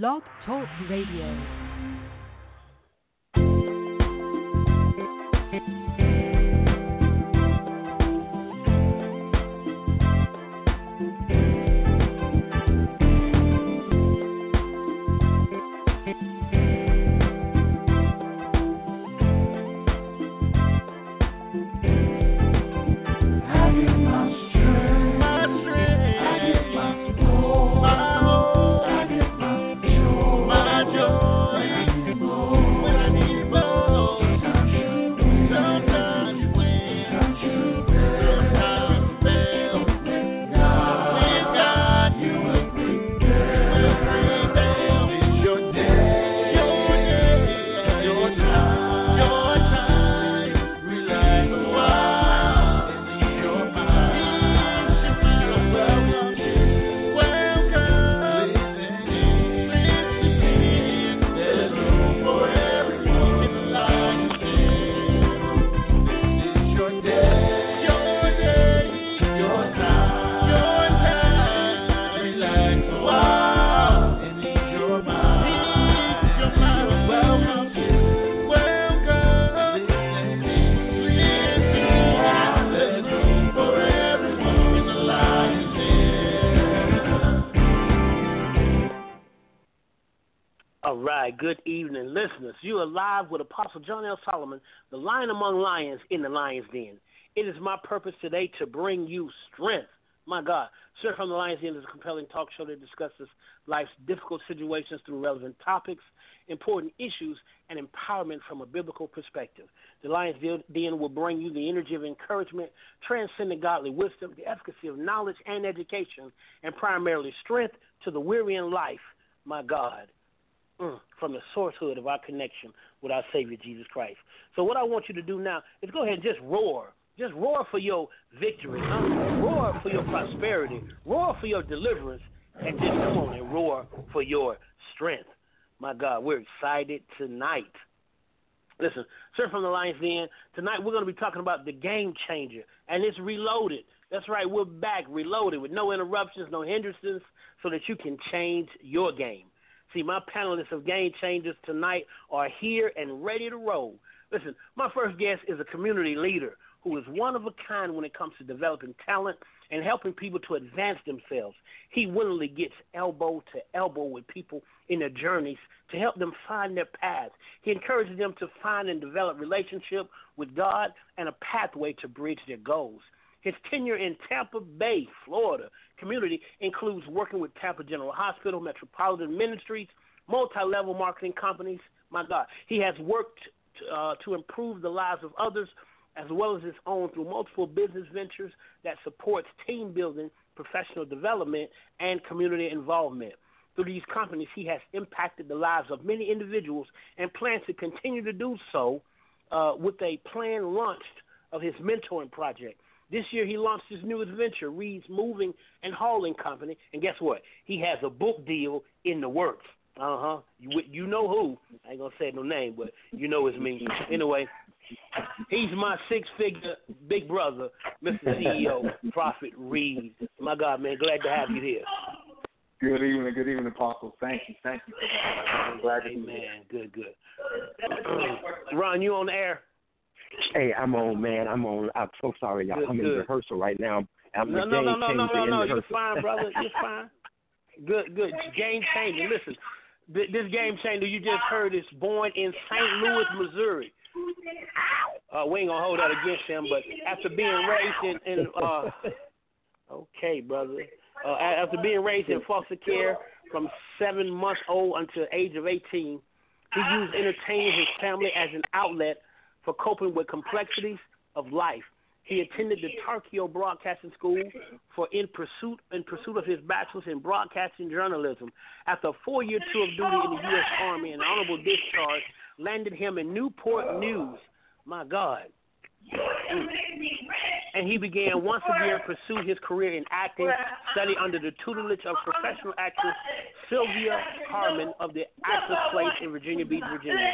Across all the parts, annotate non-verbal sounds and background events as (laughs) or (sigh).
Blog Talk Radio. You are live with Apostle John L. Solomon, the lion among lions in the lion's den. It is my purpose today to bring you strength. My God. Sir from the Lion's Den is a compelling talk show that discusses life's difficult situations through relevant topics, important issues, and empowerment from a biblical perspective. The Lion's Den will bring you the energy of encouragement, transcendent godly wisdom, the efficacy of knowledge and education, and primarily strength to the weary in life. My God mm, from the sourcehood of our connection with our Savior Jesus Christ. So what I want you to do now is go ahead and just roar. Just roar for your victory. Huh? Roar for your prosperity. Roar for your deliverance. And just come on and roar for your strength. My God, we're excited tonight. Listen, sir from the Lion's Den, tonight we're going to be talking about the game changer. And it's reloaded. That's right, we're back reloaded with no interruptions, no hindrances, so that you can change your game. See, my panelists of Game Changers tonight are here and ready to roll. Listen, my first guest is a community leader who is one of a kind when it comes to developing talent and helping people to advance themselves. He willingly gets elbow to elbow with people in their journeys to help them find their path. He encourages them to find and develop relationship with God and a pathway to bridge their goals. His tenure in Tampa Bay, Florida community includes working with Tampa General Hospital, Metropolitan Ministries, multi-level marketing companies. My God, he has worked to, uh, to improve the lives of others as well as his own through multiple business ventures that supports team building, professional development, and community involvement. Through these companies, he has impacted the lives of many individuals and plans to continue to do so uh, with a planned launch of his mentoring project. This year, he launched his newest venture, Reid's Moving and Hauling Company. And guess what? He has a book deal in the works. Uh huh. You you know who? I ain't gonna say no name, but you know it's me. Anyway, he's my six figure big brother, Mr. CEO, Prophet Reed. My God, man, glad to have you here. Good evening, good evening, Apostle. Thank you, thank you. I'm glad to be man. Good, good. (clears throat) Ron, you on the air? Hey, I'm on, man. I'm on. I'm so sorry, y'all. Good, I'm good. in rehearsal right now. I'm no, no, no, no, no, no, no. You're fine, brother. You're (laughs) fine. Good, good. Game changer. Listen, this game changer you just heard is born in St. Louis, Missouri. Uh, we ain't gonna hold that against him, but after being raised in, in uh, okay, brother. Uh, after being raised in foster care from seven months old until age of 18, he used entertaining his family as an outlet for coping with complexities of life. He attended the Tarkio Broadcasting School for in pursuit in pursuit of his bachelor's in broadcasting journalism. After a four-year tour of duty in the U.S. Army, an honorable discharge landed him in Newport News. My God. Mm. And he began once again pursue his career in acting, study under the tutelage of professional actress Sylvia Harmon of the Actors Place in Virginia Beach, Virginia.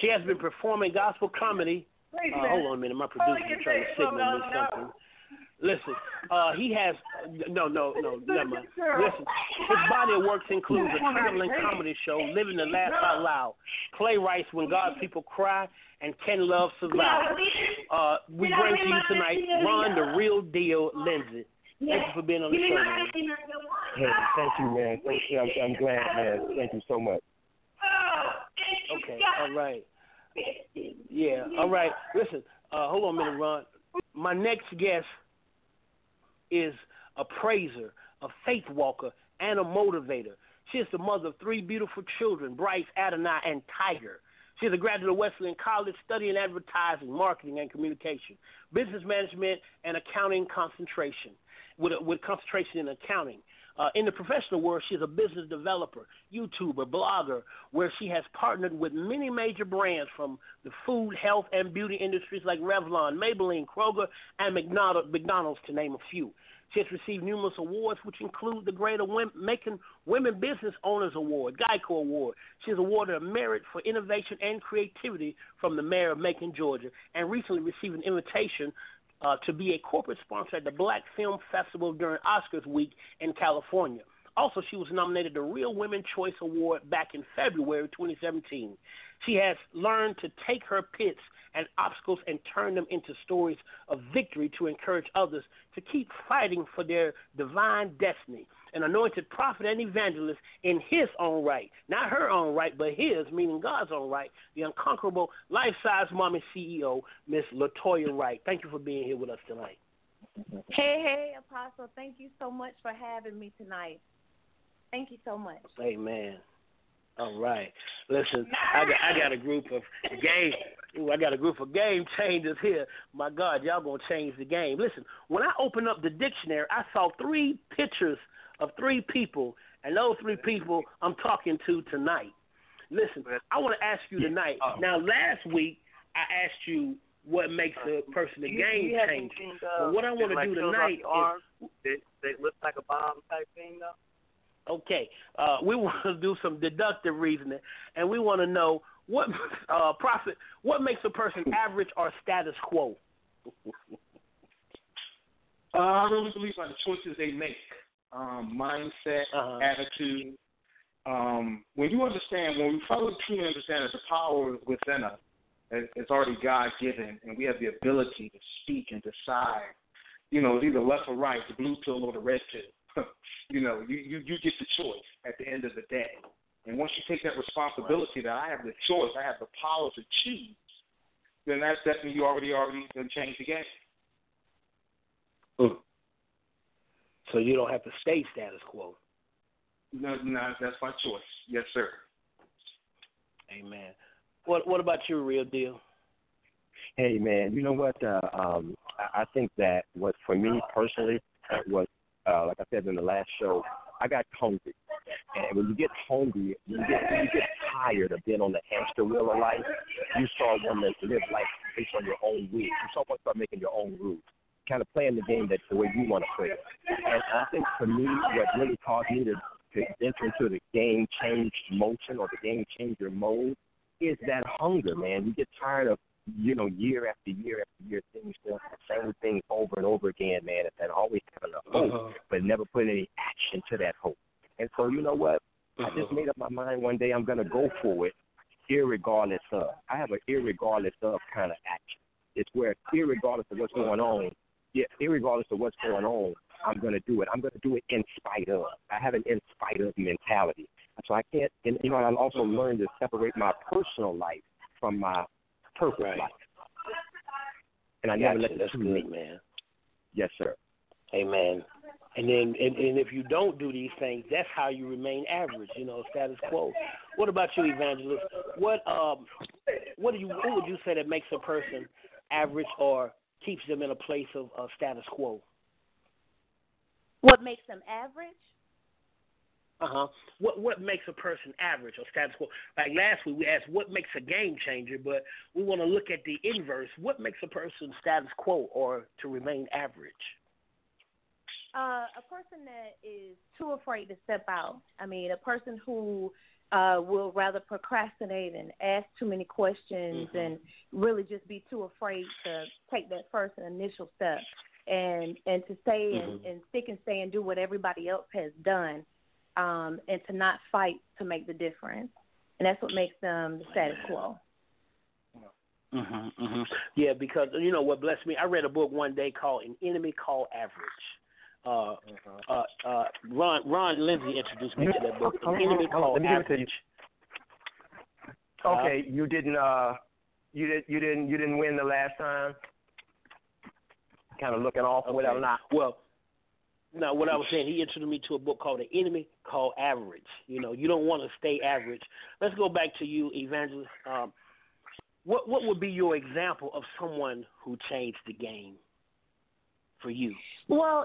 She has been performing gospel comedy. Uh, hold on a minute, my producer is trying to signal me something. Listen, uh, he has no, no, no, never mind. Listen, his body of works includes a traveling comedy show, Living to Laugh Out Loud, playwrights When God's People Cry, and Can Love Survive. Uh, we bring to you tonight Ron the Real Deal Lindsey. Thank you for being on the show, man. Hey, thank you, man. Thank you. I'm, I'm glad, man. Thank you so much. Okay, all right. Yeah, all right. Listen, uh, hold on a minute, Ron. My next guest is a praiser, a faith walker, and a motivator. She is the mother of three beautiful children, Bryce, Adonai, and Tiger. She is a graduate of Wesleyan College studying advertising, marketing, and communication, business management, and accounting concentration, with, a, with concentration in accounting. Uh, in the professional world, she's a business developer, YouTuber, blogger, where she has partnered with many major brands from the food, health, and beauty industries like Revlon, Maybelline, Kroger, and McDonald's, to name a few. She has received numerous awards, which include the Greater Women, Making Women Business Owners Award, Geico Award. She is awarded a Merit for Innovation and Creativity from the Mayor of Macon, Georgia, and recently received an invitation uh, to be a corporate sponsor at the Black Film Festival during Oscars week in California. Also, she was nominated the Real Women Choice Award back in February 2017. She has learned to take her pits and obstacles and turn them into stories of victory to encourage others to keep fighting for their divine destiny an anointed prophet and evangelist in his own right. Not her own right, but his, meaning God's own right. The unconquerable life size mommy CEO, Miss Latoya Wright. Thank you for being here with us tonight. Hey, hey, Apostle. Thank you so much for having me tonight. Thank you so much. Amen. All right. Listen, I got I got a group of game Ooh, I got a group of game changers here. My God, y'all gonna change the game. Listen, when I opened up the dictionary, I saw three pictures of three people, and those three people I'm talking to tonight. Listen, I want to ask you tonight. Now, last week I asked you what makes a person a game changer. But what I want to do tonight is they, they look like a bomb type thing, though. Okay, uh, we (laughs) want to do some deductive reasoning, and we want to know what (laughs) uh, Prophet, what makes a person (laughs) average or status quo. uh, I really believe by the choices they make um, mindset, uh-huh. attitude. Um, when you understand, when we finally truly understand that the power within us is already God given, and we have the ability to speak and decide, you know, either left or right, the blue pill or the red pill. (laughs) you know, you, you you get the choice at the end of the day. And once you take that responsibility that I have the choice, I have the power to choose, then that's definitely you already already changed the game. Mm. So you don't have to stay status quo. No, no, that's my choice. Yes, sir. Amen. What What about you, real deal? Hey, man. You know what? Uh, um, I think that what for me personally was, uh, like I said in the last show, I got hungry. And when you get hungry, you get you get tired of being on the hamster wheel of life. You saw one that live life based on your own rules. You saw one start making your own rules kind of playing the game that the way you want to play it. And I think for me, what really caused me to, to enter into the game change motion or the game changer mode is that hunger, man. You get tired of you know, year after year after year, things doing the same thing over and over again, man, and always having a hope, uh-huh. but never putting any action to that hope. And so, you know what? Uh-huh. I just made up my mind one day I'm going to go for it, irregardless of. I have an irregardless of kind of action. It's where, irregardless of what's going on, yeah, regardless of what's going on, I'm going to do it. I'm going to do it in spite of. I have an in spite of mentality. So I can't, and you know, I also learned to separate my personal life from my purpose right. life. And I gotcha. never let That's good, man. Yes, sir. Amen. And then, and, and if you don't do these things, that's how you remain average. You know, status quo. What about you, Evangelist? What um, what do you, what would you say that makes a person average or keeps them in a place of uh, status quo. What makes them average? Uh huh. What what makes a person average or status quo? Like last week, we asked what makes a game changer, but we want to look at the inverse. What makes a person status quo or to remain average? Uh, a person that is too afraid to step out. I mean, a person who uh, will rather procrastinate and ask too many questions mm-hmm. and really just be too afraid to take that first and initial step. and and to stay mm-hmm. and, and stick and stay and do what everybody else has done, um, and to not fight to make the difference, and that's what makes them the status quo. Mhm, mhm. Yeah, because you know what blessed me. I read a book one day called "An Enemy Called Average." Uh, uh, uh, Ron Ron Lindsey introduced me to that book. An Enemy Called Average. Okay, you didn't. uh You did. You didn't. You didn't win the last time. Kind of looking off, okay. whatever. Not well. No, what I was saying, he introduced me to a book called "The Enemy Called Average." You know, you don't want to stay average. Let's go back to you, Evangelist. Um, what what would be your example of someone who changed the game for you? Well,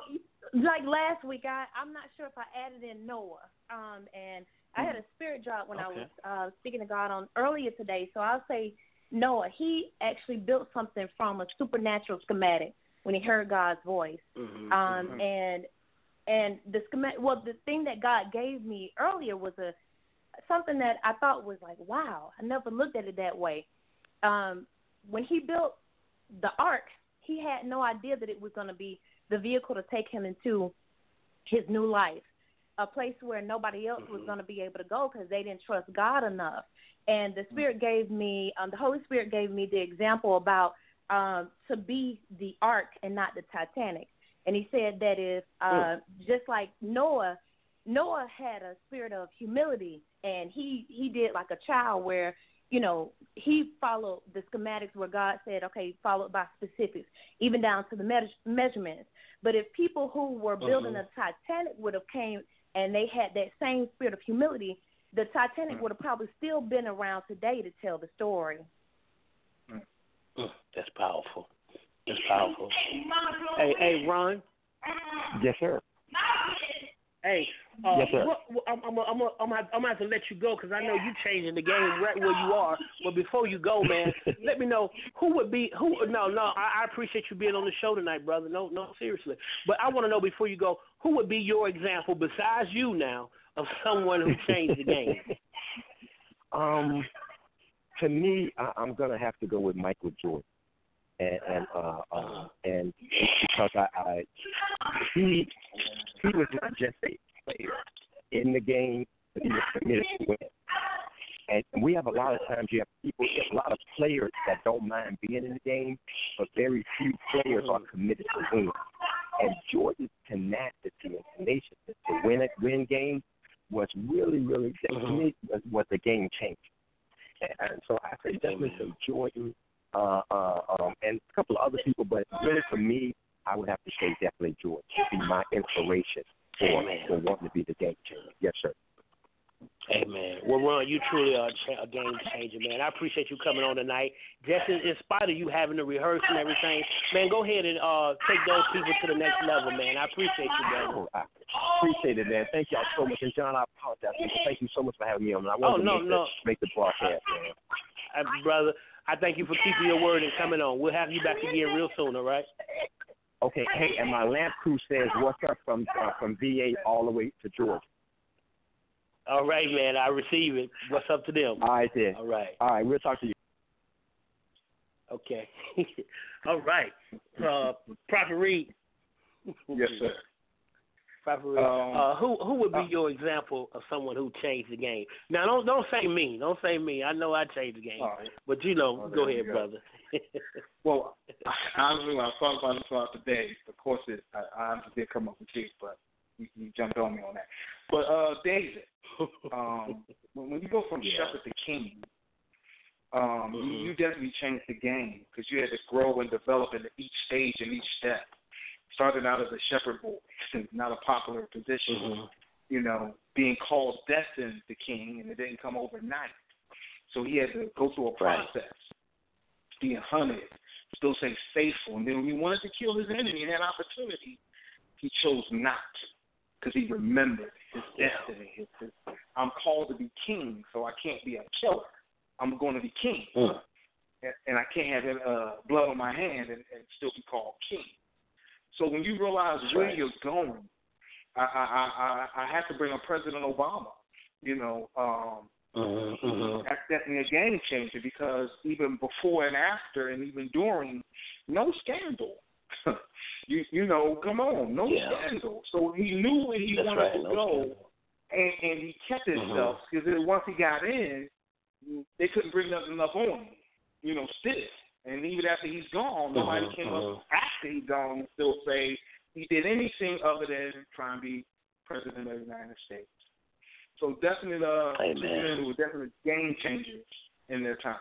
like last week, I I'm not sure if I added in Noah, um, and I had a spirit drop when okay. I was uh, speaking to God on earlier today. So I'll say Noah. He actually built something from a supernatural schematic when he heard God's voice. Mm-hmm, um, mm-hmm. and and the schematic. Well, the thing that God gave me earlier was a something that I thought was like, wow. I never looked at it that way. Um, when he built the ark, he had no idea that it was going to be the vehicle to take him into his new life, a place where nobody else was going to be able to go because they didn't trust God enough. And the Spirit gave me, um, the Holy Spirit gave me the example about um, to be the ark and not the Titanic. And he said that if, uh, just like Noah, Noah had a spirit of humility, and he he did like a child where you know, he followed the schematics where God said, okay, followed by specifics, even down to the me- measurements. But if people who were building uh-huh. the Titanic would have came and they had that same spirit of humility, the Titanic Mm. would have probably still been around today to tell the story. Mm, that's powerful. That's powerful. Hey, hey, Ron. yes, sir. Hey, uh, Yes, sir. What, I'm, I'm, I'm, I'm, I'm, I'm gonna have to let you go because I know you changing the game right where you are. But before you go, man, (laughs) let me know who would be who. No, no, I, I appreciate you being on the show tonight, brother. No, no, seriously. But I want to know before you go, who would be your example besides you now of someone who changed the game? (laughs) Um, to me, I, I'm gonna have to go with Michael Jordan, and and uh, uh and because I, I he he was not just a player in the game, but he was committed to win. And we have a lot of times you have people, a lot of players that don't mind being in the game, but very few players are committed to win. And Jordan's tenacity and tenacious to win it, win games was really, really to was, was the game changer. And, and so I say definitely say Jordan, uh, uh, um, and a couple of other people, but really for me, I would have to say definitely Jordan to be my inspiration for, for wanting to be the game changer. Yes, sir. Amen. Well, Ron, you truly are a game changer, man. I appreciate you coming on tonight. Just in, in spite of you having to rehearse and everything, man, go ahead and uh, take those people to the next level, man. I appreciate you, brother. Oh, I appreciate it, man. Thank y'all so much. And John, I apologize. man. Thank you so much for having me on. I Oh, no, to make, no. The, make the broadcast, man. Uh, brother, I thank you for keeping your word and coming on. We'll have you back again real soon, all right? Okay, hey, and my lamp crew says, "What's up from uh, from VA all the way to Georgia?" All right, man. I receive it. What's up to them? All right, then. All right. All right, we'll talk to you. Okay. (laughs) all right. Uh, Prophet Reid. Yes, sir. Um, uh, who who would be uh, your example of someone who changed the game? Now, don't don't say me. Don't say me. I know I changed the game, right. but you know, Oh, go ahead, you go. brother. (laughs) Well, honestly, when I thought about it throughout the day, of course, it, I, I honestly did come up with you, but you, you jumped on me on that. But uh, David, um, (laughs) when, when you go from Yeah. shepherd to king, um, you, Mhm. you definitely changed the game because you had to grow and develop in each stage and each step. Starting out as a shepherd boy, (laughs) not a popular position, Mhm. you know, being called destined the king, and it didn't come overnight. So he had to go through a Right. process, being hunted, still stay faithful. And then when he wanted to kill his enemy and had opportunity, he chose not because he remembered his destiny. His, his, I'm called to be king, so I can't be a killer. I'm going to be king, Mm. and, and I can't have uh, blood on my hand and, and still be called king. So when you realize where right. you're going, I, I, I, I have to bring up President Obama. You know, um, Mhm, mhm. that's definitely a game changer because even before and after, and even during, no scandal. (laughs) You you know, come on, no yeah. scandal. So he knew where he That's wanted right, to no go, scandal. and, and he kept himself Mm-hmm. because once he got in, they couldn't bring nothing enough on him. You know, still. And even after he's gone, nobody Mhm, came mhm. up after he's gone and still say he did anything other than try and be president of the United States. So definitely, uh, Amen. two men who were definitely game changers in their time.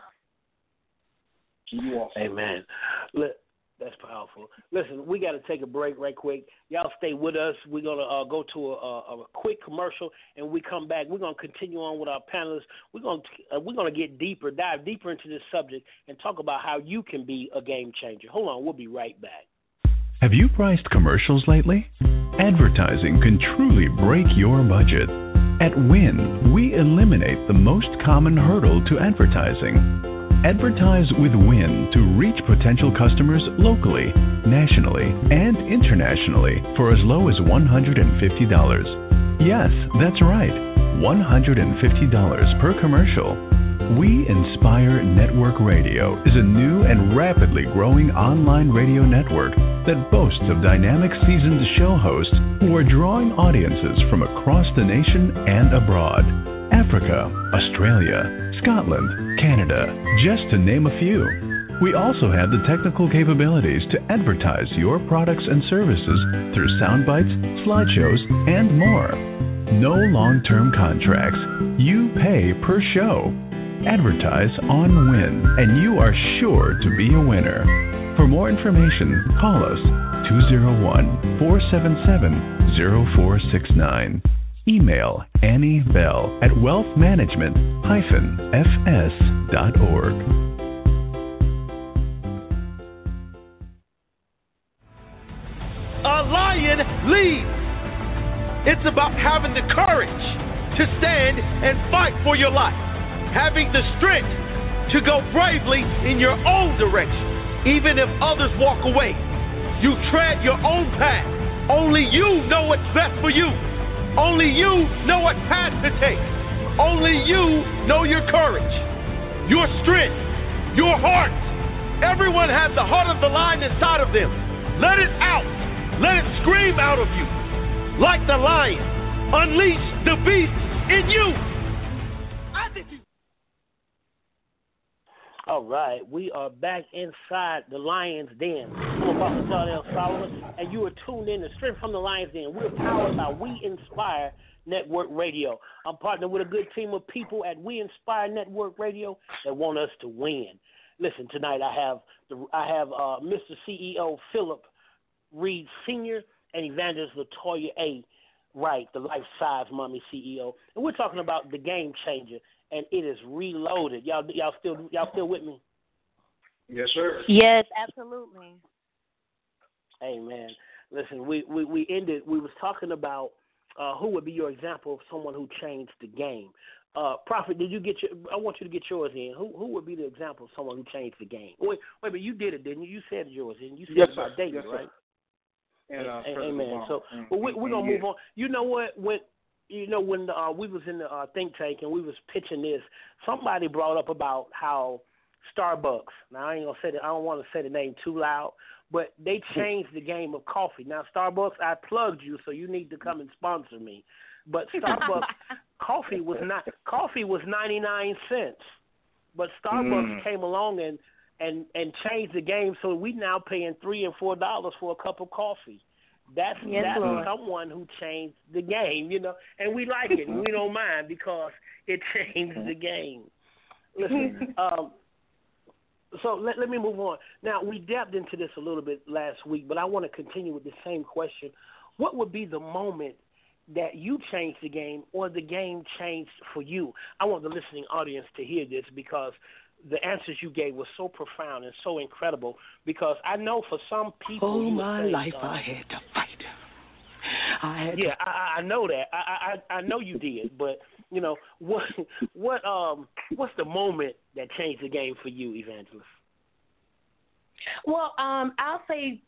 You also. Amen. Look, that's powerful. Listen, we got to take a break right quick. Y'all stay with us. We're gonna uh, go to a, a, a quick commercial, and we come back. We're gonna continue on with our panelists. We're gonna uh, we're gonna get deeper, dive deeper into this subject, and talk about how you can be a game changer. Hold on, we'll be right back. Have you priced commercials lately? Advertising can truly break your budget. At Win, we eliminate the most common hurdle to advertising. Advertise with Win to reach potential customers locally, nationally, and internationally for as low as $150. Yes, that's right, $150 per commercial. We Inspire Network Radio is a new and rapidly growing online radio network that boasts of dynamic seasoned show hosts who are drawing audiences from across the nation and abroad. Africa, Australia, Scotland, Canada, just to name a few. We also have the technical capabilities to advertise your products and services through sound bites, slideshows, and more. No long term contracts. You pay per show. Advertise on Win, and you are sure to be a winner. For more information, call us 201 477 0469. Email Annie Bell at wealthmanagement-fs.org. A lion leads. It's about having the courage to stand and fight for your life, having the strength to go bravely in your own direction, even if others walk away. You tread your own path. Only you know what's best for you. Only you know what path to take. Only you know your courage, your strength, your heart. Everyone has the heart of the lion inside of them. Let it out. Let it scream out of you. Like the lion, unleash the beast in you. All right, we are back inside the Lion's Den. I'm Apostle John L. Solomon, and you are tuned in to Strength from the Lion's Den. We're powered by We Inspire Network Radio. I'm partnered with a good team of people at We Inspire Network Radio that want us to win. Listen, tonight I have the, I have uh, Mr. CEO Phillip Reid Sr. and Evangelist Latoya A. Wright, the Life Size Mommy CEO, and we're talking about the game changer, and it is reloaded. Y'all, y'all still, y'all still with me? Yes, sir. Yes, absolutely. Amen. Listen, we, we, we ended. We was talking about uh, who would be your example of someone who changed the game. Uh, Prophet, did you get your? I want you to get yours in. Who who would be the example of someone who changed the game? Wait, wait, but you did it, didn't you? You said yours, and you said Yes, about. David, Yes, sir. right? And, uh, Amen. So, well, we, mm, we're gonna yeah. move on. You know what? When you know when uh, we was in the uh, think tank and we was pitching this, somebody brought up about how Starbucks. Now I ain't gonna say that. I don't want to say the name too loud, but they changed the game of coffee. Now Starbucks, I plugged you, so you need to come and sponsor me. But Starbucks (laughs) coffee was not coffee was ninety nine cents, but Starbucks Mm. came along and and and changed the game, so we now paying three and four dollars for a cup of coffee. That's Yes, that's Lord. someone who changed the game, you know, and we like it. we don't mind because it (laughs) changed the game. Listen, (laughs) um, so let, let me move on. Now we delved into this a little bit last week, but I want to continue with the same question. What would be the moment that you changed the game or the game changed for you? I want the listening audience to hear this because the answers you gave were so profound and so incredible. Because I know for some people, All my say, life uh, I had to fight. I had yeah, I, I know that. I, I I know you did, but you know what? (laughs) What um? What's the moment that changed the game for you, Evangelist? Well, um, I'll say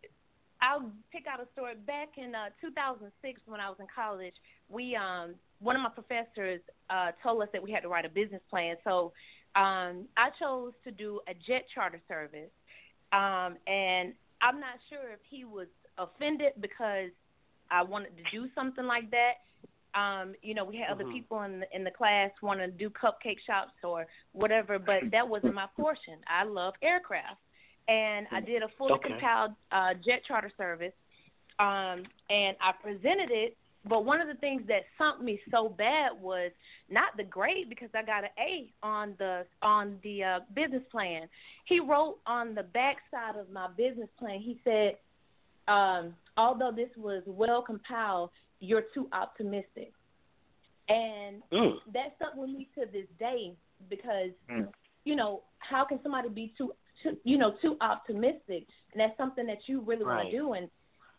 I'll pick out a story. Back in uh, 2006, when I was in college, we um, one of my professors uh, told us that we had to write a business plan. So um, I chose to do a jet charter service, um, and I'm not sure if he was offended because I wanted to do something like that. Um, you know, we had mm-hmm. other people in the, in the class want to do cupcake shops or whatever, but that wasn't my portion. I love aircraft, and I did a fully okay. compiled uh, jet charter service, um, and I presented it. But one of the things that sunk me so bad was not the grade because I got an A on the on the uh, business plan. He wrote on the back side of my business plan. He said, um, although this was well compiled, you're too optimistic. And mm. that stuck with me to this day because, mm. you know, how can somebody be too, too, you know, too optimistic? And that's something that you really right. want to do. And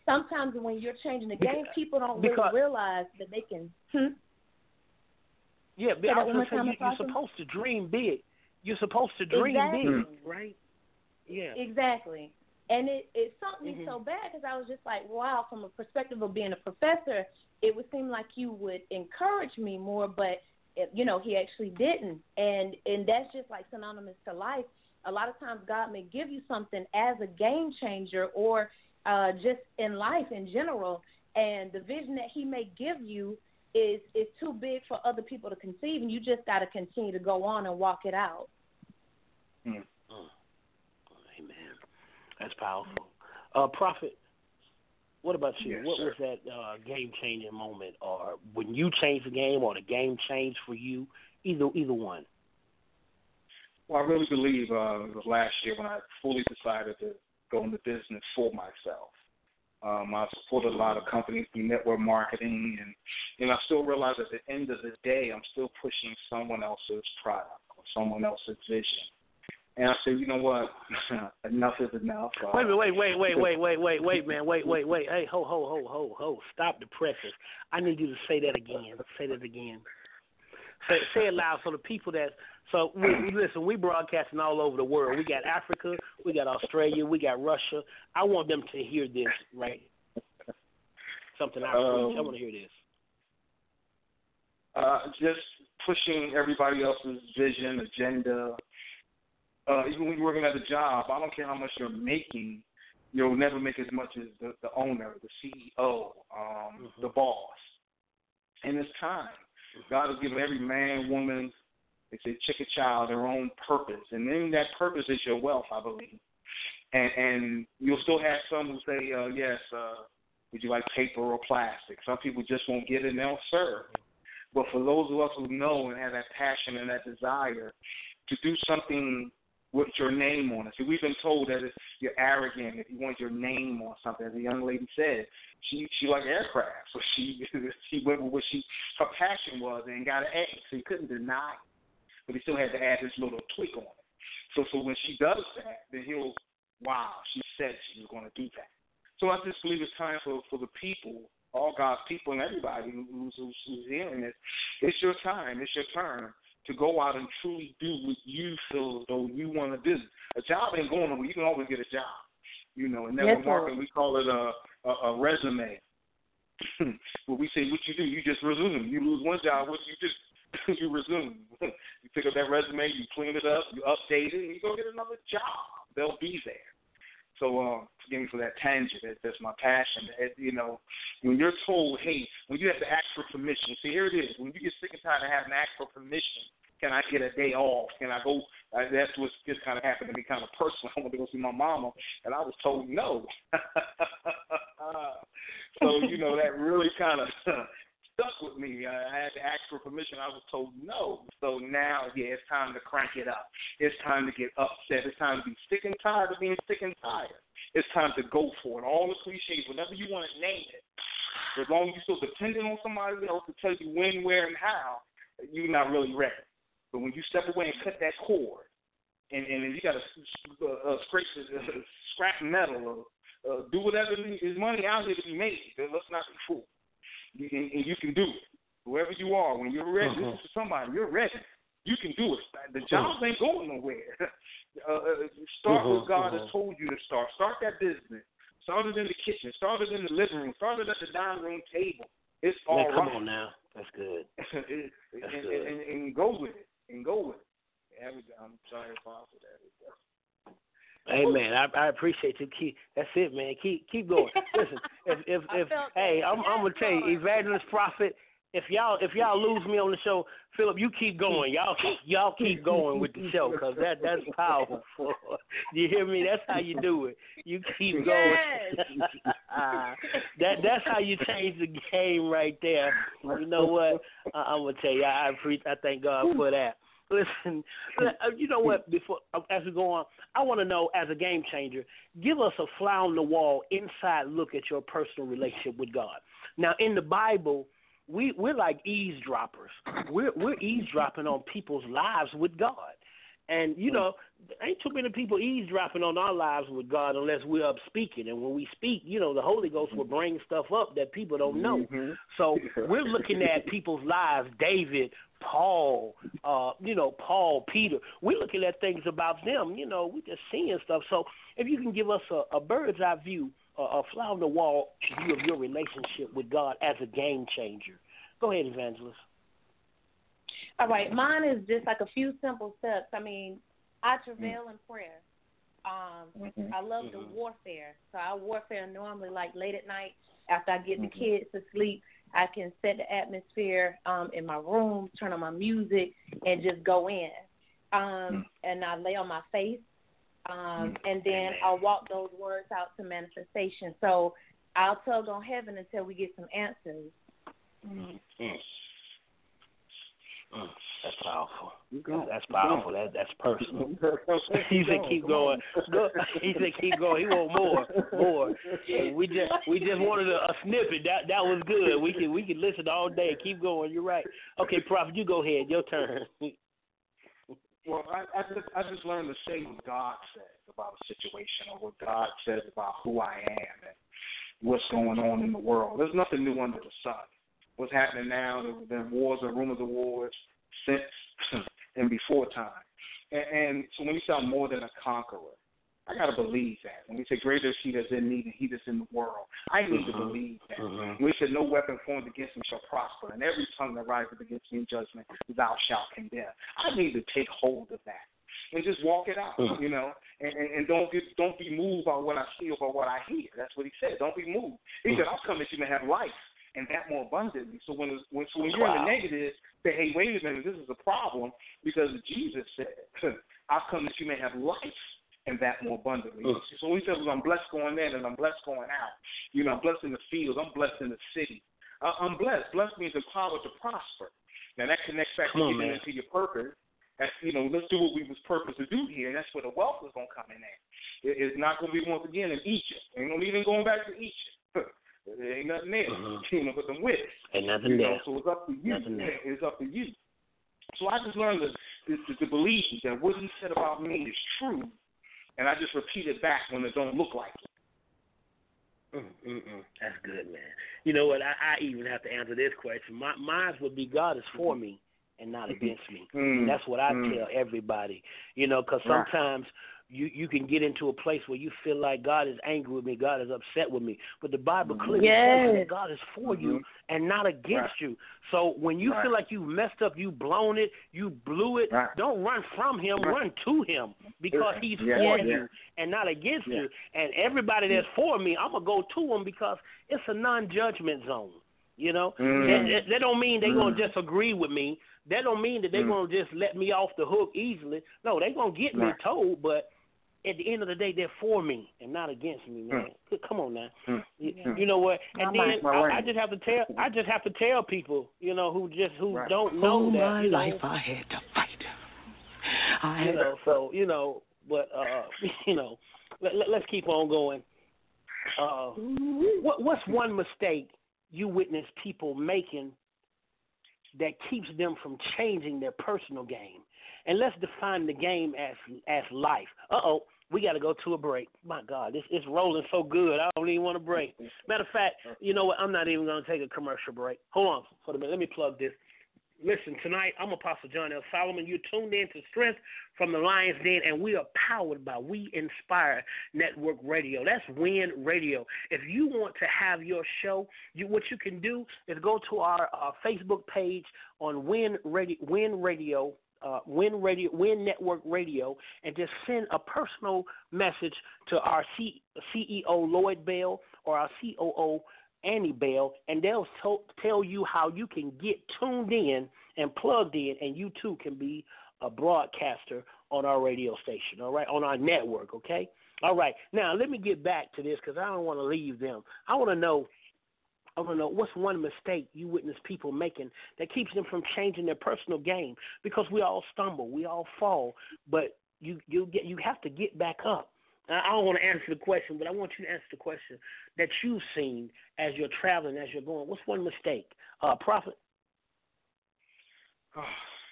sometimes when you're changing the game, people don't because, really realize that they can. Hmm? Yeah, but I was saying you, you're supposed to dream big. You're supposed to dream exactly. big, right? Yeah. Exactly. And it it sunk me mm-hmm. so bad because I was just like, wow. From a perspective of being a professor, it would seem like you would encourage me more, but it, you know he actually didn't. And and that's just like synonymous to life. A lot of times God may give you something as a game changer or uh, just in life in general, and the vision that He may give you is is too big for other people to conceive, and you just got to continue to go on and walk it out. Mm. Amen. That's powerful. Uh, Prophet, what about you? Yes, what sir. was that uh, game changing moment, or when you changed the game, or the game changed for you? Either either one. Well, I really believe uh, it was last year when I fully decided to go into business for myself. Um, I supported a lot of companies through network marketing, and and I still realize at the end of the day, I'm still pushing someone else's product or someone else's vision. And I said, you know what? (laughs) enough is enough. Uh, wait, wait, wait, wait, wait, wait, wait, wait, man, wait, wait, wait. Hey, ho, ho, ho, ho, ho. Stop the presses. I need you to say that again. Say that again. Say, say it loud so the people that. So we, listen. We broadcasting all over the world. We got Africa, we got Australia, we got Russia. I want them to hear this, right? Something I Um, I want to hear this. uh, just pushing everybody else's vision, agenda. Uh, even when you're working at a job, I don't care how much you're making, you'll never make as much as the, the owner, the CEO, um, Mhm. the boss. And it's time. God has given every man, woman, they say chick or child their own purpose, and then that purpose is your wealth, I believe. And and you'll still have some who say, uh, yes, uh, would you like paper or plastic? Some people just won't get it and they'll serve. But for those of us who know and have that passion and that desire to do something with your name on it. See, we've been told that if you're arrogant if you want your name on something. As the young lady said, she she liked aircraft, (laughs) so she she went with what she her passion was and got an A. So you couldn't deny it, but he still had to add this little tweak on it. So so when she does that, then he'll wow, she said she was going to do that. So I just believe it's time for for the people, all God's people, and everybody who's who's, who's hearing this. It's your time. It's your turn to go out and truly do what you feel as though you want to do. A job ain't going nowhere. You can always get a job. You know, in network Yes, marketing, we call it a, a, a resume. (laughs) What we say what you do, you just resume. You lose one job, what you do? (laughs) you resume. (laughs) you pick up that resume, you clean it up, you update it, and you go get another job. They'll be there. So, uh, forgive me for that tangent. That, that's my passion. It, you know, when you're told, hey, when you have to ask for permission, see, here it is. When you get sick and tired of having to ask for permission, can I get a day off? Can I go? Uh, that's what just kind of happened to me, kind of personal. (laughs) I went to go see my mama, and I was told no. (laughs) so you know that really kind of (laughs) stuck with me. I had to ask for permission. I was told no. So now, yeah, it's time to crank it up. It's time to get upset. It's time to be sick and tired of being sick and tired. It's time to go for it. All the cliches, whatever you want to name it. As long as you're still dependent on somebody else to tell you when, where, and how, you're not really ready. But when you step away and cut that cord, and and you got to uh, uh, scrape uh, scrap metal or uh, do whatever is money out here to be made. Then let's not be fooled. You, and, and you can do it. Whoever you are, when you're ready, Mhm. this is for somebody. You're ready. You can do it. The jobs ain't going nowhere. (laughs) uh, uh, start Mhm, what God mhm. has told you to start. Start that business. Start it in the kitchen. Start it in the living room. Start it at the dining room table. It's all Man, come right. on now. That's good. (laughs) and, That's and, good. and, and go with it. And go with it. Yeah, I'm sorry, Apostle. That Amen. I, I appreciate you. Keep that's it, man. Keep keep going. Listen, (laughs) if if if hey, I'm I'm gonna tell you, evangelist prophet. If y'all if y'all lose me on the show, Phillip, you keep going. Y'all y'all keep going with the show because that that's powerful. (laughs) you hear me? That's how you do it. You keep going. Yes. (laughs) that that's how you change the game right there. You know what? I, I'm gonna tell you. I I, I thank God for that. Listen, (laughs) uh, you know what? Before uh, as we go on, I want to know as a game changer, give us a fly on the wall inside look at your personal relationship with God. Now, in the Bible, we we're like eavesdroppers. We're we're (laughs) eavesdropping on people's lives with God. And you know, ain't too many people eavesdropping on our lives with God unless we're up speaking. And when we speak, you know, the Holy Ghost will bring stuff up that people don't know. Mm-hmm. So (laughs) we're looking at people's lives, David, Paul, uh, you know, Paul, Peter. We're looking at things about them. You know, we're just seeing stuff. So if you can give us a, a bird's eye view, a, a fly on the wall view of your relationship with God as a game changer. Go ahead, Evangelist. All right, mine is just like a few simple steps. I mean, I travail in prayer. Um, Mm-hmm. I love the warfare. So I warfare normally like late at night after I get Mm-hmm. the kids to sleep. I can set the atmosphere um, in my room, turn on my music, and just go in. Mm. Um, and I lay on my face, um, Mm. and then I'll walk those words out to manifestation. So I'll tug on heaven until we get some answers. Mm. Mm. That's powerful. That's powerful. That that's personal. (laughs) (laughs) he said, "Keep going." He said, "Keep going." He want more, more. Hey, we just we just wanted a, a snippet. That that was good. We can we can listen all day. Keep going. You're right. Okay, Prophet, you go ahead. Your turn. (laughs) Well, I, I just I just learned to say what God says about a situation or what God says about who I am and what's going on in the world. There's nothing new under the sun. What's happening now? There's been wars and rumors of wars since (laughs) and before time. And, and so when you say I'm more than a conqueror, I gotta believe that. When we say greater is he that's in me than he that's in the world, I need to believe that. Mhm. We said no weapon formed against me shall prosper, and every tongue that rises against me in judgment thou shalt condemn. I need to take hold of that and just walk it out, Mhm. you know, and, and, and don't get don't be moved by what I see or by what I hear. That's what he said. Don't be moved. He said, I'll come that you may have life and that more abundantly. So when when so when you're in Wow. the negative, say, hey, wait a minute, this is a problem because Jesus said, (clears throat) I'll come that you may have life and that more abundantly. Mm. So he said, well, I'm blessed going in and I'm blessed going out. You know, I'm blessed in the fields. I'm blessed in the city. Uh, I'm blessed. Blessed means empowered to prosper. Now that connects back to getting into your purpose. That's you know, let's do what we was purposed to do here. And that's where the wealth is gonna come in at. It, it's not gonna be once again in Egypt. Ain't gonna even going back to Egypt. (laughs) there ain't nothing there. Mhm. (laughs) You know, but them wits. Ain't nothing You there. know, so it's up to you. Nothing. It's up to you. So I just learned to, to, to believe that what he said about me is true, and I just repeat it back when it don't look like it. Mm-mm-mm. That's good, man. You know what? I, I even have to answer this question. My mine would be God is for mm-hmm. me and not mm-hmm. against me. Mm. That's what I Mm. tell everybody. You know, because sometimes you you can get into a place where you feel like God is angry with me, God is upset with me. But the Bible clearly says that God is for you and not against Right. you. So when you Right. feel like you messed up, you blown it, you blew it, Right. don't run from Him, Right. run to Him because He's Yeah. for Yeah. you and not against Yeah. you. And everybody that's for me, I'm gonna go to Him because it's a non-judgment zone. You know, Mm. that, that, that don't mean they gonna Mm. just agree with me. That don't mean that they Mm. gonna just let me off the hook easily. No, they're gonna get me Right. told, but at the end of the day, they're for me and not against me, man. Come on now. Mm. You, Yeah. you know what? And My then my I. I just have to tell I just have to tell people, you know, who just who Right. don't know All that. my you know, life I had to fight. I you know, so you know, but uh, (laughs) you know, let, let, let's keep on going. Uh, what what's one mistake you witness people making that keeps them from changing their personal game? And let's define the game as as life. Uh oh, we got to go to a break. My God, this it's rolling so good. I don't even want to break. Matter of fact, you know what? I'm not even going to take a commercial break. Hold on for a minute. Let me plug this. Listen, tonight I'm Apostle John L. Solomon. You're tuned in to Strength from the Lion's Den, and we are powered by We Inspire Network Radio. That's Win Radio. If you want to have your show, you what you can do is go to our Facebook page on Win Radio, Win Radio uh, Win Radio, Win Network Radio, and just send a personal message to our C- CEO Lloyd Bell or our COO Annie Bell, and they'll tell you how you can get tuned in and plugged in, and you too can be a broadcaster on our radio station. All right, on our network. Okay. All right. Now let me get back to this because I don't want to leave them. I want to know I to know what's one mistake you witness people making that keeps them from changing their personal game because we all stumble, we all fall, but you you get you have to get back up. I don't want to answer the question, but I want you to answer the question that you've seen as you're traveling, as you're going. What's one mistake, uh, Prophet? Oh,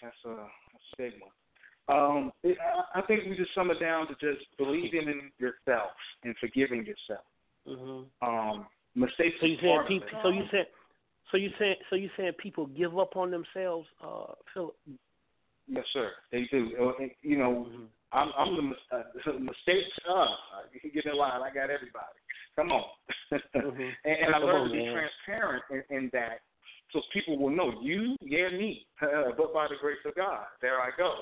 that's a, a one. Um, it, I think we just sum it down to just believing in yourself and forgiving yourself. Mm-hmm. Um, mistakes. So you saying people? So you said. So you saying? So you saying people give up on themselves, uh, Phillip? Yes, sir. They do. Uh, you know, mm-hmm. I'm, I'm the uh, mistakes. Uh, you can get in line. I got everybody. Come on. (laughs) mm-hmm. and, and I learned to be transparent in, in that, so people will know you, yeah, me. (laughs) but by the grace of God, there I go.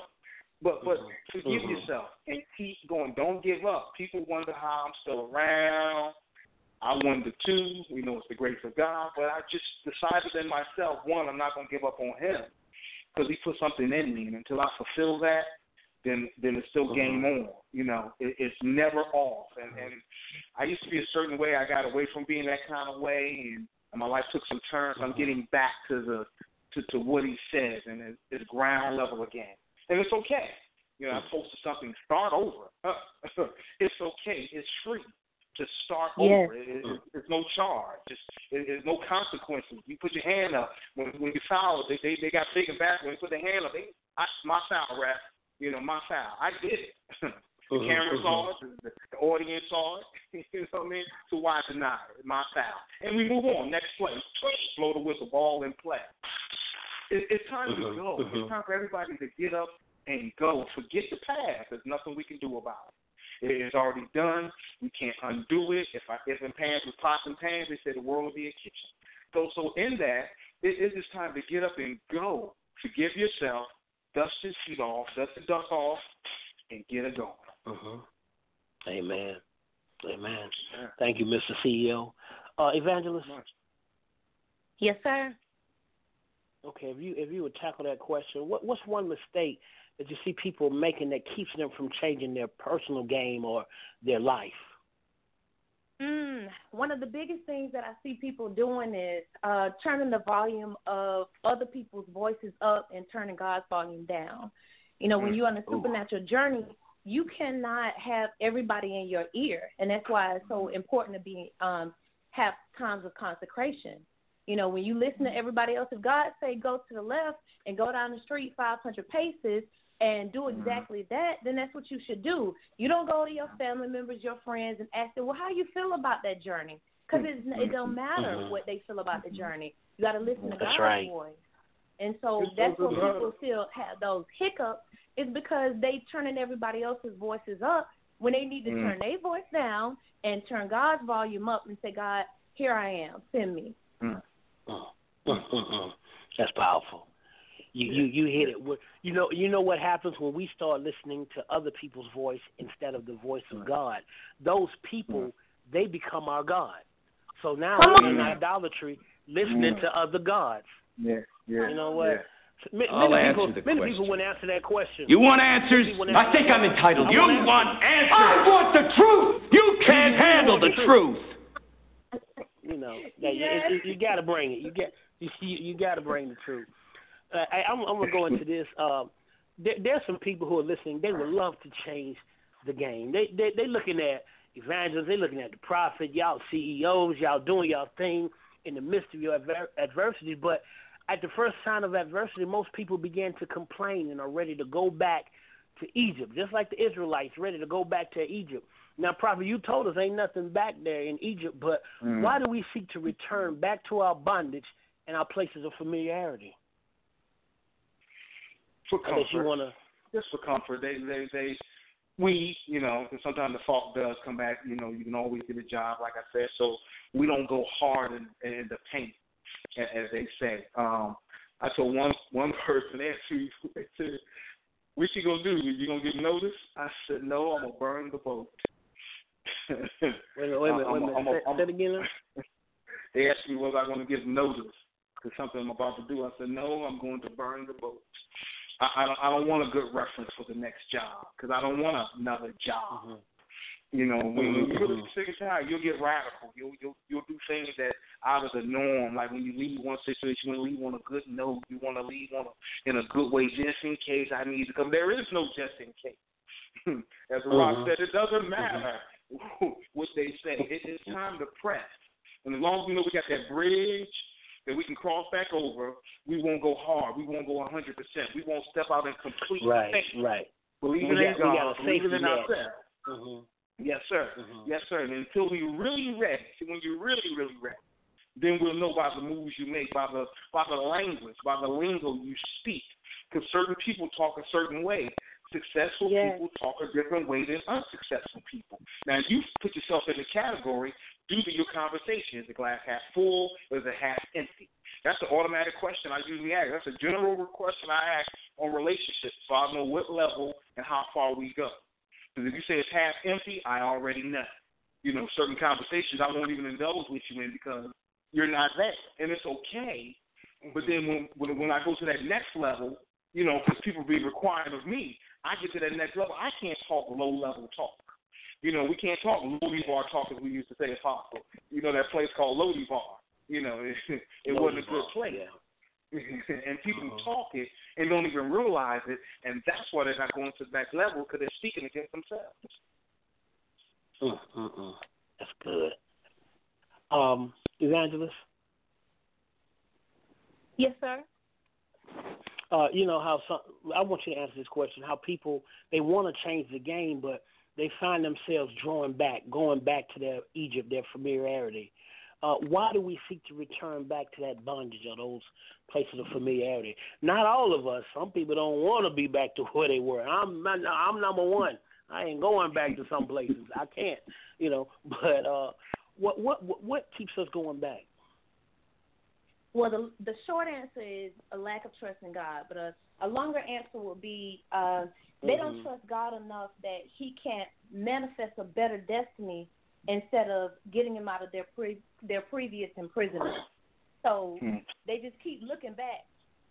But but mm-hmm. forgive mm-hmm. yourself and keep going. Don't give up. People wonder how I'm still around. I wanted two. We know it's the grace of God, but I just decided in myself, one, I'm not going to give up on Him because He put something in me, and until I fulfill that, then then it's still game mm-hmm. on. You know, it, it's never off. And and I used to be a certain way. I got away from being that kind of way, and, and my life took some turns. I'm getting back to the to, to what He says, and it's, it's ground level again, and it's okay. You know, I posted something. Start over. (laughs) it's okay. It's free. Just start yes. over. It, it, it's no charge. Just it, there's no consequences. You put your hand up when when you foul. They they, they got big and back. When you put the hand up, they I, my foul rap. You know my foul. I did it. (laughs) the mm-hmm, camera saw uh-huh. it. The, the audience saw it. (laughs) you know what I mean? So why deny it? My foul. And we move on. Next play. Blow the whistle. Ball in play. It, it's time to uh-huh, go. It's time for everybody to get up and go. Forget the past. There's nothing we can do about it. It is already done. We can't undo it. If I if in pans with pots and pans, they say the world will be a kitchen. So so in that, it is time to get up and go. Forgive yourself, dust your feet off, dust the dust off, and get it going. Mm-hmm. Amen. Amen. Yeah. Thank you, Mr. CEO. Uh, Evangelist. Yes, sir. Okay, if you if you would tackle that question, what what's one mistake that you see people making that keeps them from changing their personal game or their life? Mm, one of the biggest things that I see people doing is uh, turning the volume of other people's voices up and turning God's volume down. You know, when mm. you're on a supernatural journey, you cannot have everybody in your ear, and that's why it's so important to be um, have times of consecration. You know, when you listen to everybody else, if God say go to the left and go down the street 500 paces, and do mm-hmm. exactly that, then that's what you should do. You don't go to your family members, your friends, and ask them, well, how you feel about that journey? Because it it don't matter mm-hmm. what they feel about the journey. You got to listen to God's right. voice. And so that's what people still have those hiccups is because they turning everybody else's voices up when they need to mm. turn their voice down and turn God's volume up and say, God, here I am, send me. Mm. Mm. That's powerful. You you you hit it. You know you know what happens when we start listening to other people's voice instead of the voice of God. Those people mm-hmm. they become our God. So now we're in idolatry, listening to other gods. Yeah, yeah. You know what? Yeah. Many, I'll many people, the many question. people wouldn't answer that question. You want answers? I think I'm entitled. You want answers? I want the truth. You can't handle the truth. You know, (laughs) yeah, yes. you, you, you got to bring it. You get you, you got to bring the truth. Uh, I, I'm, I'm gonna go into this. Uh, there, there's some people who are listening. They would love to change the game. They they they looking at evangelists. They looking at the prophet. Y'all CEOs. Y'all doing y'all thing in the midst of your adver- adversity. But at the first sign of adversity, most people began to complain and are ready to go back to Egypt, just like the Israelites ready to go back to Egypt. Now, prophet, you told us ain't nothing back there in Egypt, but mm. why do we seek to return back to our bondage and our places of familiarity? for comfort. you wanna just for comfort. They they they we you know and sometimes the fault does come back. You know you can always get a job like I said. So we don't go hard in, in the paint as they say. Um, I told one one (laughs) person actually (laughs) What you gonna do? You gonna get notice? I said, no. I'm gonna burn the boat. Wait a minute. Wait a minute. Wait a minute. Say, say it again. They asked me was I going to give notice something I'm about to do. I said, no, I'm going to burn the boat. I, I don't. I don't want a good reference for the next job because I don't want another job. Mm-hmm. You know, when, when you really sick and tired, you'll get radical. You'll you'll you'll do things that out of the norm. Like when you leave one situation, you want to leave on a good note. You want to leave on a, in a good way, just in case I need to come. There is no just in case. (laughs) As Rock mm-hmm. said, it doesn't matter mm-hmm. What they say. It is time to press. And as long as we know we got that bridge that we can cross back over, we won't go hard. We won't go 100%. We won't step out in complete right, faith. Right, Believing in God, believing in ourselves. Mm-hmm. Yes, sir. Mm-hmm. Yes, sir. And until we really ready, when you're really, really ready, then we'll know by the moves you make, by the by the language, by the lingo you speak. Because certain people talk a certain way. Successful yes. people talk a different way than unsuccessful people. Now, you put yourself in the category due to your conversation. Is the glass half full or is it half empty? That's the automatic question I usually ask. That's a general question I ask on relationships, so I know what level and how far we go. Because if you say it's half empty, I already know. You know, certain conversations I won't even indulge with you in because you're not there, and it's okay. But mm-hmm. then when when, when I go to that next level, you know, because people be required of me, I get to that next level. I can't talk low level talk. You know, we can't talk Lo-debar talk as we used to say if possible. You know that place called Lo-debar. You know, (laughs) it, it wasn't a good place. Yeah. (laughs) and people uh-huh. talk it and don't even realize it, and that's why they're not going to the next level because they're speaking against themselves. Mm-mm-mm. That's good. Um, Evangelist? Yes, sir. Uh, you know how some, I want you to answer this question: How people they want to change the game, but they find themselves drawing back, going back to their Egypt, their familiarity. Uh, why do we seek to return back to that bondage or those places of familiarity? Not all of us. Some people don't want to be back to where they were. I'm I'm number one. I ain't going back to some places. I can't, you know. (laughs) But uh, what what what keeps us going back? Well, the the short answer is a lack of trust in God, but a a longer answer would be uh, they mm-hmm. don't trust God enough that He can't manifest a better destiny instead of getting them out of their pre- their previous imprisonment. So mm-hmm. they just keep looking back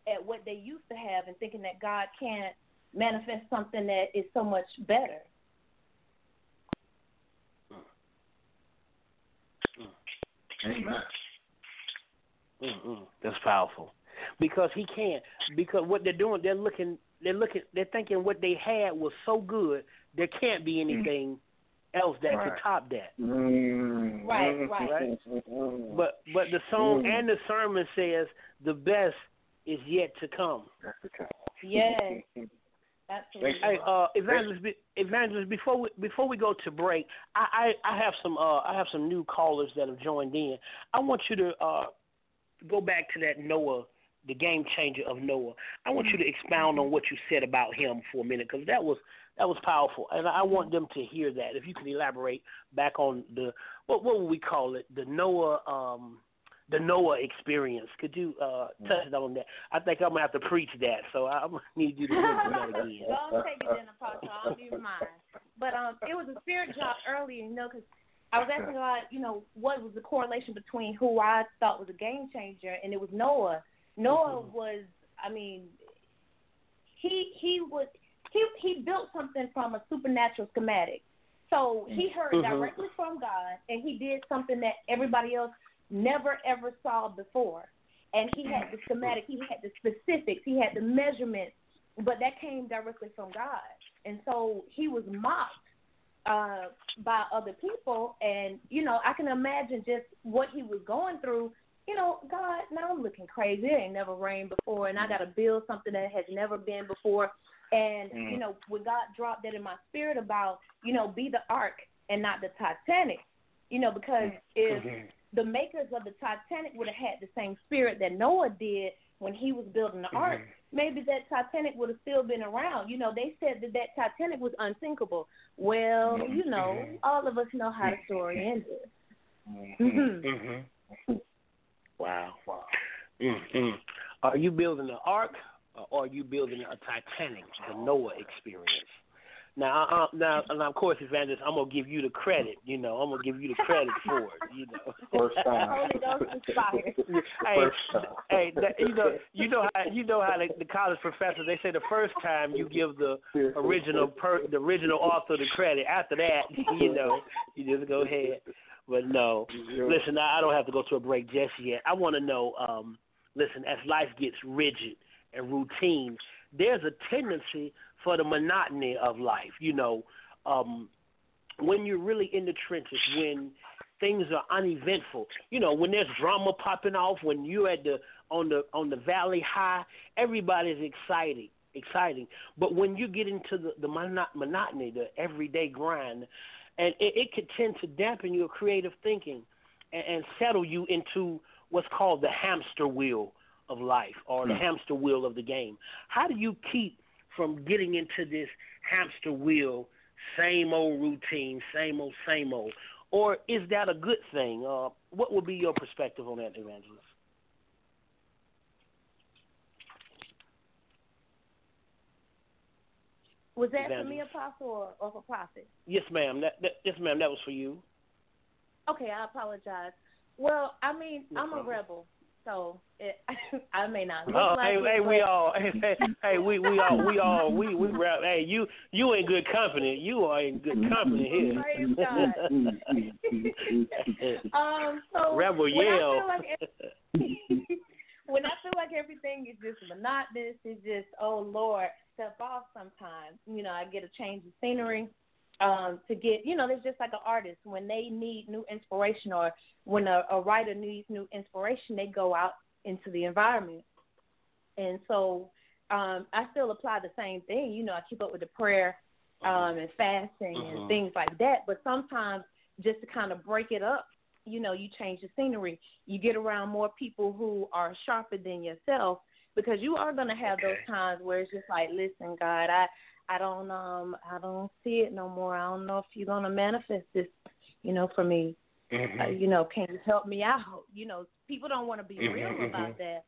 at what they used to have and thinking that God can't manifest something that is so much better. Amen. Mm-mm. That's powerful, because he can't. Because what they're doing, they're looking, they're looking, they're thinking what they had was so good, there can't be anything mm. else that right. could top that. Mm. Right, right. right? But but the song mm. and the sermon says the best is yet to come. Yes. (laughs) Absolutely. Hey, uh, evangelist, evangelist. Before we before we go to break, I, I, I have some uh, I have some new callers that have joined in. I want you to uh, go back to that Noah, the game changer of Noah. I want you to expound on what you said about him for a minute because that was that was powerful, and I want them to hear that. If you can elaborate back on the what what would we call it, the Noah um, the Noah experience. Could you uh, touch on that? I think I'm gonna have to preach that, so I need you to mention that (laughs) again. Don't take it then, Apostle. I'll do mine. But um, it was a spirit drop earlier, you know, because I was asking God, you know, what was the correlation between who I thought was a game changer, and it was Noah. Noah mm-hmm. was, I mean, he he was he he built something from a supernatural schematic. So he heard mm-hmm. directly from God, and he did something that everybody else never ever saw before. And he had the schematic, he had the specifics, he had the measurements, but that came directly from God. And so he was mocked uh, by other people, and you know I can imagine just what he was going through. You know, God, now I'm looking crazy. It ain't never rained before, and I got to build something that has never been before. And mm. you know, when God dropped that in my spirit about you know be the ark and not the Titanic, you know, because mm. if mm-hmm the makers of the Titanic would have had the same spirit that Noah did when he was building the ark, mm-hmm. maybe that Titanic would have still been around. You know, they said that that Titanic was unsinkable. Well, mm-hmm. you know, all of us know how the story ended. Mm-hmm. mm-hmm. Wow. Wow. Mm-hmm. Are you building the ark or are you building a Titanic, the Noah experience? Now, uh, now, and of course, Evangelist, I'm gonna give you the credit. You know, I'm gonna give you the credit for it. You know, (laughs) (laughs) (laughs) first time. hey, hey, that, you know, you know how you know how the, the college professors they say the first time you give the original per, the original author the credit. After that, you know, you just go ahead. But no, listen, I don't have to go to a break just yet. I want to know. um Listen, as life gets rigid and routine, there's a tendency for the monotony of life. You know, um, when you're really in the trenches, when things are uneventful. You know, when there's drama popping off, when you're at the on the on the valley high, everybody's excited, exciting. But when you get into the the monotony, the everyday grind, and it, it could tend to dampen your creative thinking and, and settle you into what's called the hamster wheel of life or the mm. hamster wheel of the game. How do you keep from getting into this hamster wheel, same old routine, same old, same old? Or is that a good thing? Uh, what would be your perspective on that, Evangelist? Was that for me, Apostle, or, or for Prophet? Yes, ma'am. That, that, yes, ma'am. That was for you. Okay, I apologize. Well, I mean, no I'm problem. a rebel, so it, (laughs) I may not. Look oh, like hey, it, hey, we all, (laughs) hey, hey, we, we all, we all, we, we rap. Hey, you, you in good company. You are in good company here. (laughs) Praise God. um, so rebel yell. when I feel like everything is just monotonous, it's just oh Lord, step off sometimes. You know, I get a change of scenery um, to get, you know, there's just like an artist when they need new inspiration or when a, a writer needs new inspiration, they go out into the environment. And so um, I still apply the same thing. You know, I keep up with the prayer um, and fasting and uh-huh. things like that. But sometimes just to kind of break it up, you know, you change the scenery. You get around more people who are sharper than yourself because you are going to have okay. those times where it's just like, listen, God, I I don't um I don't see it no more. I don't know if you're gonna manifest this, you know, for me. Mm-hmm. Uh, you know, can you help me out? You know, people don't want to be mm-hmm, real mm-hmm. about that,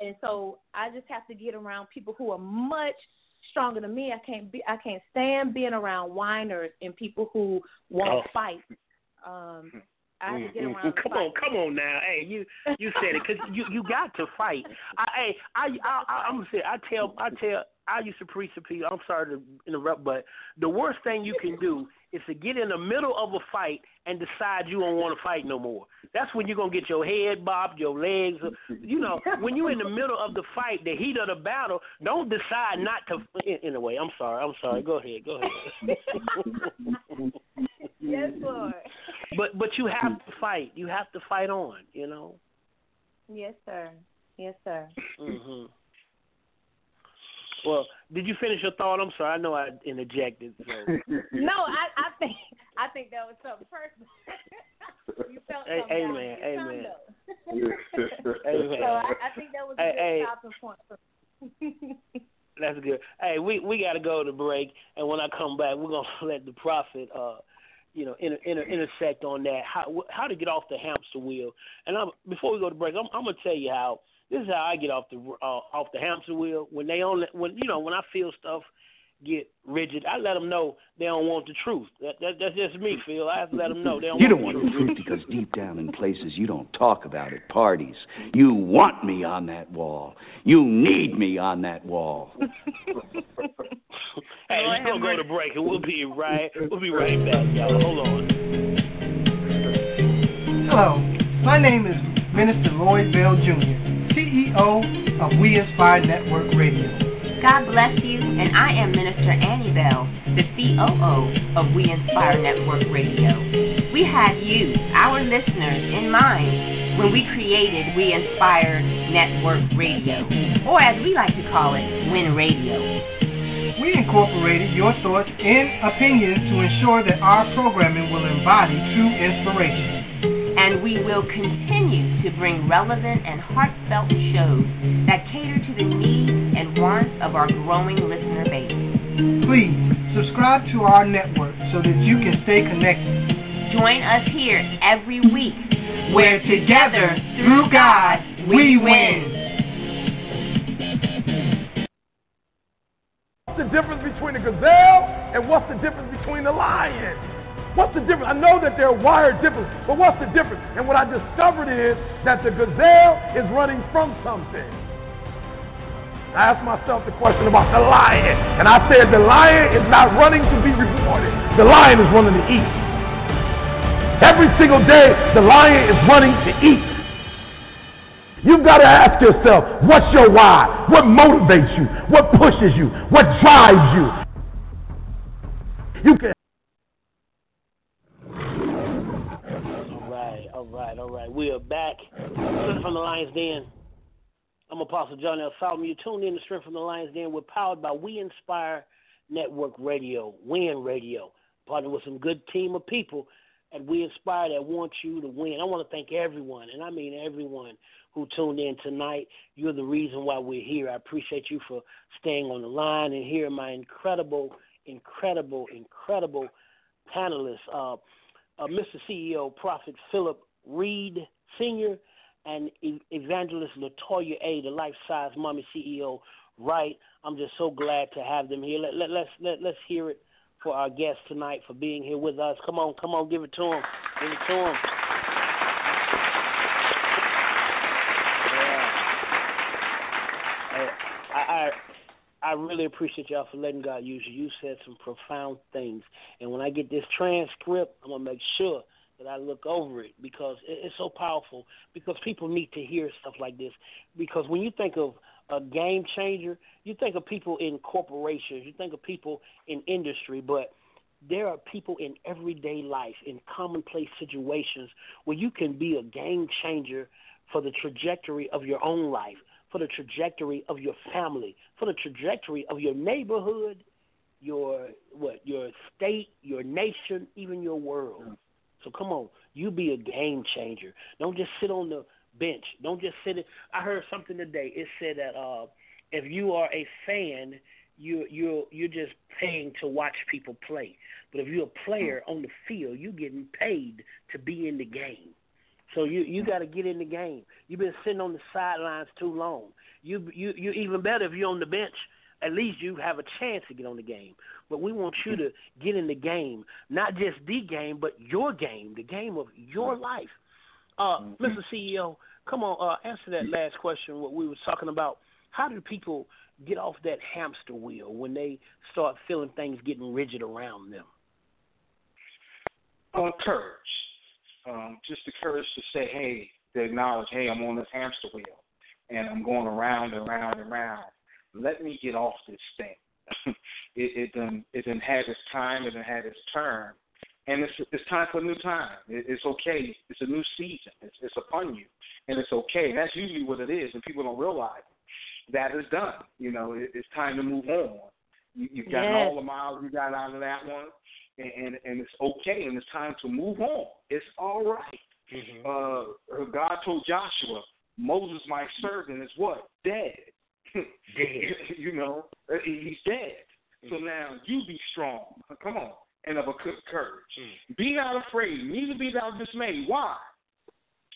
and so I just have to get around people who are much stronger than me. I can't be I can't stand being around whiners and people who won't oh. fight. Um, I have to get mm-hmm. around. Come fight. on, come on now. Hey, you you said it because you you got to fight. I hey I I, I I'm gonna say I tell I tell I used to preach to people. I'm sorry to interrupt, but the worst thing you can do is to get in the middle of a fight and decide you don't want to fight no more. That's when you're gonna get your head bobbed, your legs. You know, (laughs) when you're in the middle of the fight, the heat of the battle, don't decide not to. In, in a way, I'm sorry. I'm sorry. Go ahead. Go ahead. (laughs) yes, Lord. But but you have to fight. You have to fight on. You know. Yes, sir. Yes, sir. Mhm. Well, did you finish your thought? I'm sorry. I know I interjected. So. (laughs) no, I, I think I think that was something personal. (laughs) you felt hey, something amen, amen. amen. (laughs) So I, I think that was a hey, good hey. stopping point for That's good. Hey, we we got to go to break, and when I come back, we're gonna let the prophet, uh, you know, inter, inter, intersect on that how how to get off the hamster wheel. And I'm, before we go to break, I'm, I'm gonna tell you how this is how I get off the uh, off the hamster wheel. When they only when you know when I feel stuff get rigid, I let them know they don't want the truth. That, that that's just me, Phil. I have to let them know they don't. You want don't the want the truth because deep down in places you don't talk about at parties, you want me on that wall. You need me on that wall. (laughs) hey, we're gonna go to break and we'll be right we'll be right back, y'all. Hold on. Hello, my name is Minister Lloyd Bell Jr. Of We Inspire Network Radio. God bless you, and I am Minister Annie Bell, the COO of We Inspire Network Radio. We had you, our listeners, in mind when we created We Inspire Network Radio, or as we like to call it, WIN Radio. We incorporated your thoughts and opinions to ensure that our programming will embody true inspiration and we will continue to bring relevant and heartfelt shows that cater to the needs and wants of our growing listener base. Please subscribe to our network so that you can stay connected. Join us here every week where together, through God, we win. What's the difference between a gazelle and what's the difference between a lion? What's the difference? I know that they're wired different, but what's the difference? And what I discovered is that the gazelle is running from something. I asked myself the question about the lion, and I said the lion is not running to be rewarded. The lion is running to eat. Every single day, the lion is running to eat. You've got to ask yourself, what's your why? What motivates you? What pushes you? What drives you? You can. All right, all right, all right. We are back. Strength from the Lions Den. I'm Apostle John L. Solomon. You tuned in to Strength from the Lions Den. We're powered by We Inspire Network Radio, WIN Radio. Partnered with some good team of people at We Inspire that want you to win. I want to thank everyone, and I mean everyone who tuned in tonight. You're the reason why we're here. I appreciate you for staying on the line and hearing my incredible, incredible, incredible panelists. Uh, uh, Mr. CEO, Prophet Phillip Reid Sr., and Evangelist Latoya A., the Life Size Mommy CEO, right? I'm just so glad to have them here. Let, let, let's let, let's hear it for our guests tonight for being here with us. Come on, come on, give it to them. Give it to them. I, I I really appreciate y'all for letting God use you. You said some profound things, and when I get this transcript, I'm gonna make sure that I look over it because it's so powerful. Because people need to hear stuff like this. Because when you think of a game changer, you think of people in corporations, you think of people in industry, but there are people in everyday life, in commonplace situations, where you can be a game changer for the trajectory of your own life for the trajectory of your family, for the trajectory of your neighborhood, your what, your state, your nation, even your world. So come on, you be a game changer. Don't just sit on the bench. Don't just sit. In, I heard something today. It said that uh, if you are a fan, you you you're just paying to watch people play. But if you're a player on the field, you're getting paid to be in the game. So you you got to get in the game. You've been sitting on the sidelines too long. You you you even better if you're on the bench. At least you have a chance to get on the game. But we want you to get in the game, not just the game, but your game, the game of your life. Uh, mm-hmm. Mr. CEO, come on, uh, answer that last question. What we were talking about. How do people get off that hamster wheel when they start feeling things getting rigid around them? Uh, courage um, just the courage to say, hey, to acknowledge, hey, I'm on this hamster wheel and I'm going around and around and around. Let me get off this thing. (laughs) it it done it done had its time, it done had its turn, and it's it's time for a new time. It, it's okay. It's a new season. It's it's upon you, and it's okay. And That's usually what it is, and people don't realize that is done. You know, it, it's time to move on. You, you've gotten yes. all the miles you got out of that one and, and and it's okay, and it's time to move on. It's all right. mm-hmm. Uh, God told Joshua, Moses, my servant, is what dead. (laughs) dead. you know, uh, he's dead. Mm-hmm. So now you be strong. Come on, and of a good courage. Mm-hmm. Be not afraid, neither be thou dismayed. Why?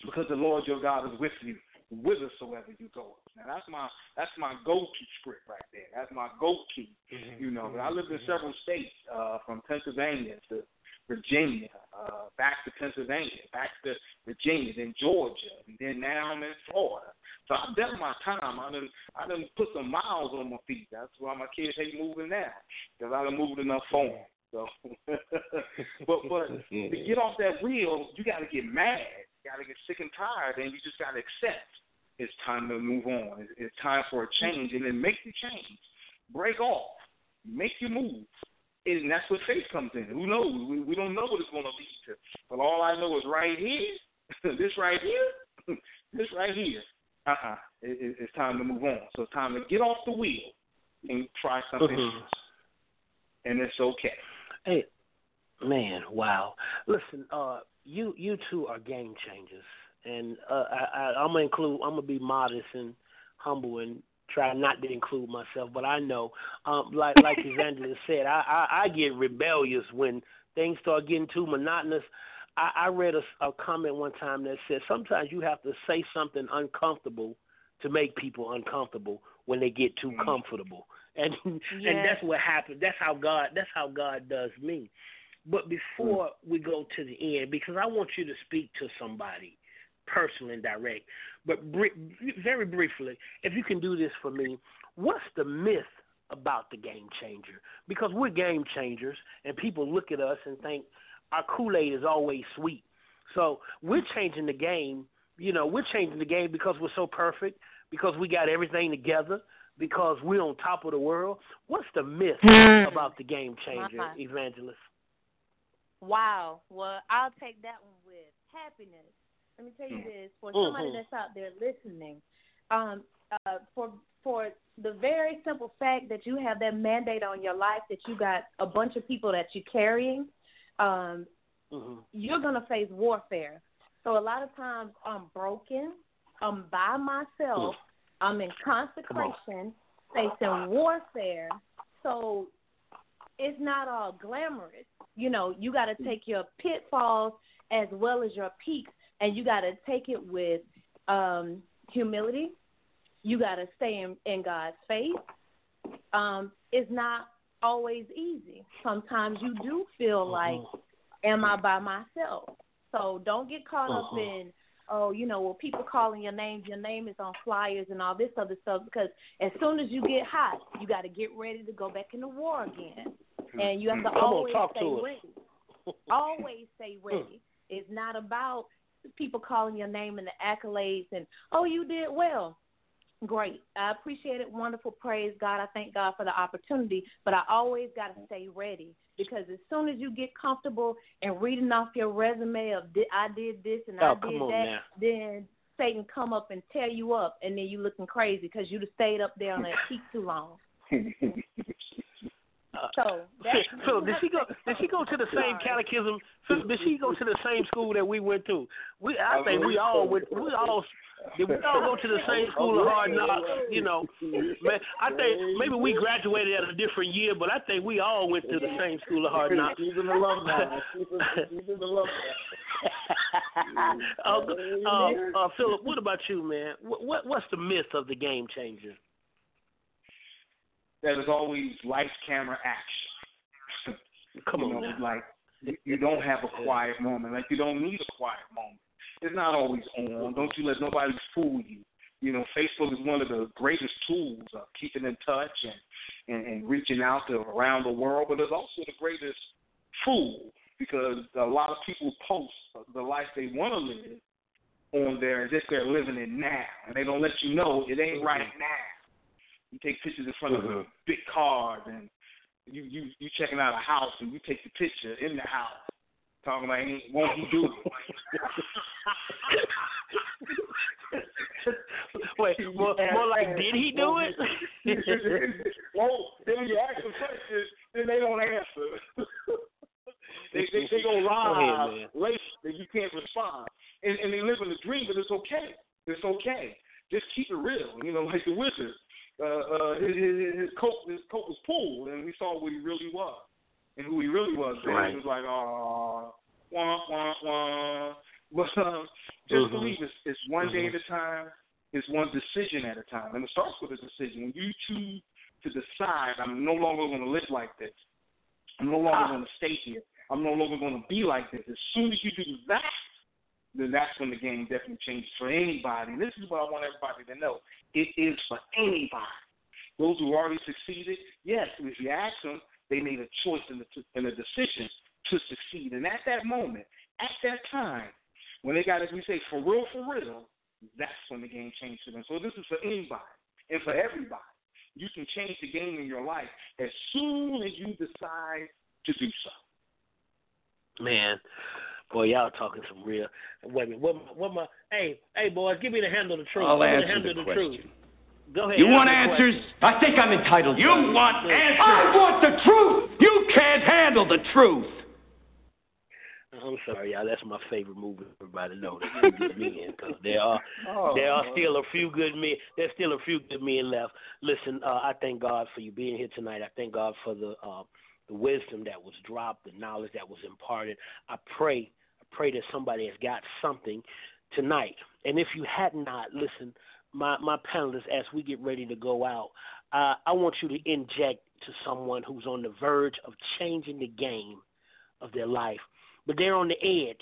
Because the Lord your God is with you whithersoever you go. Now that's my that's my go-to script right there. That's my go-to. Mm-hmm. You know, I lived in several states, uh, from Pennsylvania to Virginia, uh, back to Pennsylvania, back to Virginia, then Georgia, and then now I'm in Florida. So I've done my time. I done I done put some miles on my feet. That's why my kids hate moving now, because I done moved enough for them. So, (laughs) but but to get off that wheel, you got to get mad. You got to get sick and tired, and you just got to accept it's time to move on. It's, it's time for a change, and then make the change. Break off. Make your move. And that's what faith comes in. Who knows? We, we don't know what it's going to lead to. But all I know is right here, (laughs) this right here, (laughs) this right here. Uh-uh. It, it, it's time to move on. So it's time to get off the wheel and try something mm-hmm. else. And it's okay. Hey, man, wow. Listen, uh, you you two are game changers and uh, I, I, I'm gonna include. I'm gonna be modest and humble and try not to include myself. But I know, um, like like (laughs) Evangelist said, I, I I get rebellious when things start getting too monotonous. I, I read a, a comment one time that said sometimes you have to say something uncomfortable to make people uncomfortable when they get too mm-hmm. comfortable. (laughs) and Yeah. and that's what happens. That's how God. That's how God does me. But before we go to the end, because I want you to speak to somebody, personal and direct. But bri- very briefly, if you can do this for me, what's the myth about the game changer? Because we're game changers, and people look at us and think our Kool Aid is always sweet. So we're changing the game. You know, we're changing the game because we're so perfect, because we got everything together, because we're on top of the world. What's the myth Hmm. about the game changer, My. evangelist? Wow. Well, I'll take that one with happiness. Let me tell you this: for somebody Mhm. that's out there listening, um, uh, for for the very simple fact that you have that mandate on your life, that you got a bunch of people that you're carrying, um, Mm-hmm. you're gonna face warfare. So a lot of times I'm broken, I'm by myself, I'm in consecration, facing warfare. So it's not all glamorous. You know, you got to take your pitfalls as well as your peaks, and you got to take it with um, humility. You got to stay in, in God's face. Um, it's not always easy. Sometimes you do uh-huh. feel like, uh-huh. am I by myself? So don't get caught up Uh-huh. in, oh, you know, well, people calling your name, your name is on flyers and all this other stuff. Because as soon as you get hot, you got to get ready to go back into war again, hmm. and you have to hmm. Come on, always talk stay to ready. (laughs) always stay hmm. ready. It's not about people calling your name and the accolades and oh, you did well. Great. I appreciate it. Wonderful. Praise God. I thank God for the opportunity. But I always got to mm-hmm. stay ready because as soon as you get comfortable and reading off your resume of "Di- I did this and Oh, I did that, now. then Satan come up and tear you up, and then you looking crazy because you just stayed up there on that (laughs) peak too long. (laughs) So that's (laughs) So did she go? Did she go to the same catechism? Phil, Did she go to the same school that we went to? We, I think we all went. We all did. We all go to the same (laughs) school of hard knocks. You know, man. I think maybe we graduated at a different year, but I think we all went to the same school of hard knocks. She's an alumni. She's a- she's an alumni. uh, uh, uh, Phillip, what about you, man? What, what what's the myth of the game changer? That is always lights, camera, action. (laughs) Come you on know, like you- you don't have a quiet moment. Like you don't need a quiet moment. It's not always on. Don't you let nobody fool you. You know, Facebook is one of the greatest tools of keeping in touch and, and, and reaching out to around the world, but it's also the greatest fool because a lot of people post the life they want to live on there as if they're living it now, and they don't let you know it ain't right mm-hmm. now. You take pictures in front of a mm-hmm. big cars and you you you checking out a house and you take the picture in the house, talking about ain't won't he do it? (laughs) Wait, more, more like did he do it? well, (laughs) then you ask them questions, then they don't answer. (laughs) they they they go Go live ahead, man. that you can't respond, and and they live in a dream, but it's okay. It's okay. Just keep it real. You know, like the wizard. Uh, uh, his, his, his coat his coat was pulled, and we saw what he really was, and who he really was. man. Right. He was like, oh, wah wah wah. (laughs) But uh, just Mhm. believe it's, it's one day at a time. It's one decision at a time, and it starts with a decision. When you choose to decide, I'm no longer going to live like this. I'm no longer going to stay here. I'm no longer going to be like this. As soon as you do that, then that's when the game definitely changes for anybody. And this is what I want everybody to know. It is for anybody. Those who already succeeded, yes, if you ask them, they made a choice and a, decision to succeed. And at that moment, at that time, when they got, as we say, for real, for real, that's when the game changed for them. So this is for anybody and for everybody. You can change the game in your life as soon as you decide to do so. Man, boy, y'all talking some real. Wait a minute, what? My, what my? Hey, hey, boys, give me the handle of the truth. I'll Give me answer the handle the of the truth. question. Go ahead. You want answer the answers? I think I'm entitled. You want answers? I want the truth. You can't handle the truth. I'm sorry, y'all. That's my favorite movie. Everybody know the few good men because there are Oh, there are still a few good men. There's still a few good men left. Listen, uh, I thank God for you being here tonight. I thank God for the uh, the wisdom that was dropped, the knowledge that was imparted. I pray, I pray that somebody has got something tonight. And if you had not, listen, my my panelists, as we get ready to go out, uh, I want you to inject to someone who's on the verge of changing the game of their life, but they're on the edge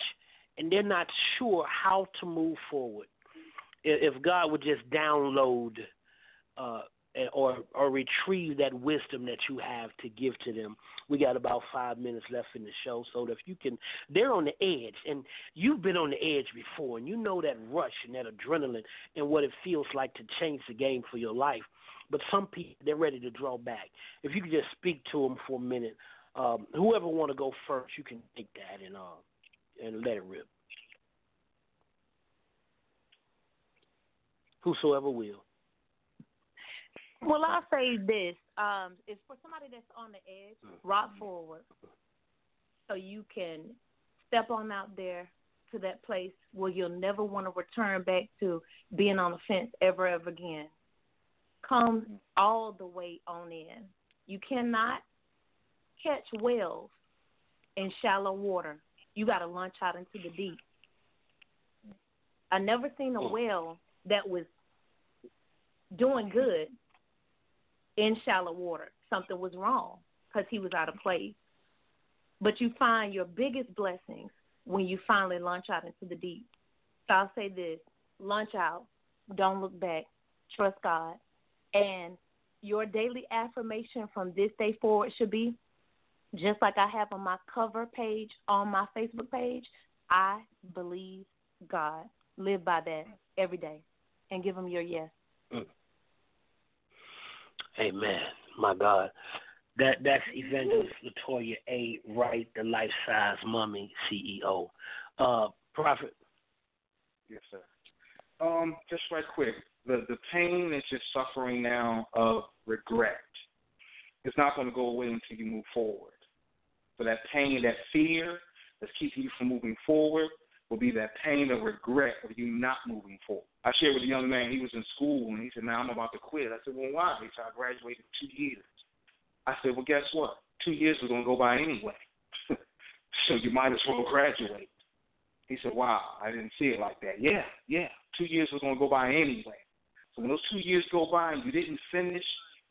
and they're not sure how to move forward. If God would just download uh, or or retrieve that wisdom that you have to give to them. We got about five minutes left in the show, so if you can, they're on the edge, and you've been on the edge before, and you know that rush and that adrenaline and what it feels like to change the game for your life. But some people they're ready to draw back. If you could just speak to them for a minute, um, whoever want to go first, you can take that and uh, and let it rip. Whosoever will. Well, I'll say this: um, is for somebody that's on the edge, rock forward, so you can step on out there to that place where you'll never want to return back to being on the fence ever, ever again. Come all the way on in. You cannot catch whales in shallow water. You got to launch out into the deep. I never seen a whale that was doing good in shallow water. Something was wrong because he was out of place. But you find your biggest blessings when you finally launch out into the deep. So I'll say this launch out, don't look back, trust God. And your daily affirmation from this day forward should be just like I have on my cover page on my Facebook page I believe God. Live by that every day and give him your yes. Amen. My God. That that's Evangelist Latoya A. Wright, the Life Size Mommy CEO. Uh, Prophet. Yes, sir. Um, just right quick. The the pain that you're suffering now of regret is not going to go away until you move forward. So that pain, that fear that's keeping you from moving forward, will be that pain of regret of you not moving forward. I shared with a young man, he was in school, and he said, Now I'm about to quit. I said, Well, why? He said, I graduated two years. I said, Well, guess what? Two years is going to go by anyway. (laughs) so you might as well graduate. He said, Wow, I didn't see it like that. Yeah, yeah, two years was going to go by anyway. So when those two years go by and you didn't finish,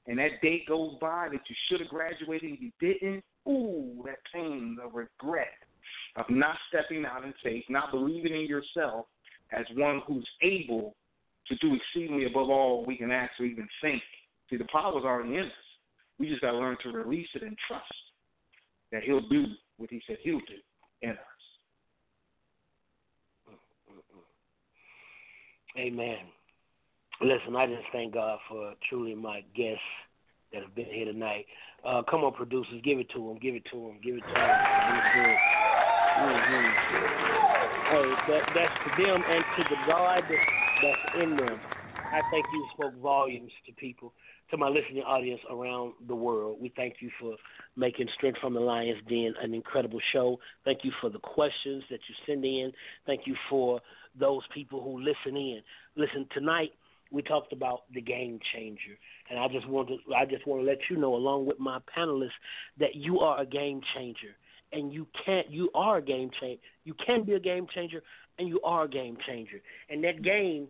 and that date goes by that you should have graduated and you didn't, ooh, that pain, the regret of not stepping out in faith, not believing in yourself as one who's able to do exceedingly above all we can ask or even think. See, the power's already in us. We just got to learn to release it and trust that He'll do what He said He'll do in us. Amen. Listen, I just thank God for truly my guests that have been here tonight. Uh, come on, producers, give it to them, give it to them, give it to them. Mm-hmm. Hey, that, that's to them and to the God that's in them. I think you spoke volumes to people, to my listening audience around the world. We thank you for making Strength from the Lion's Den an incredible show. Thank you for the questions that you send in. Thank you for those people who listen in. Listen, tonight we talked about the game changer, and I just want to I just want to let you know, along with my panelists, that you are a game changer and you can't you are a game changer. You can be a game changer and you are a game changer. And that game,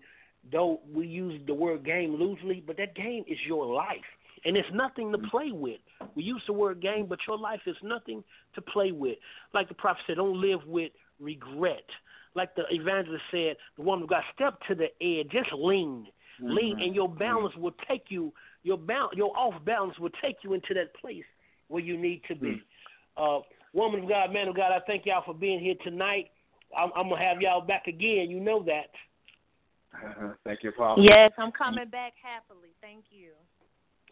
though we use the word game loosely, but that game is your life. And it's nothing to play with. We use the word game, but your life is nothing to play with. Like the prophet said, don't live with regret. Like the evangelist said, the woman of God, step to the edge, just lean. Mm-hmm. Lean and your balance will take you your balance your off balance will take you into that place where you need to be. Mm-hmm. Uh Woman of God, man of God, I thank y'all for being here tonight. I'm, I'm gonna have y'all back again. You know that. Uh-huh. Thank you, Paul. Yes, I'm coming back happily. Thank you.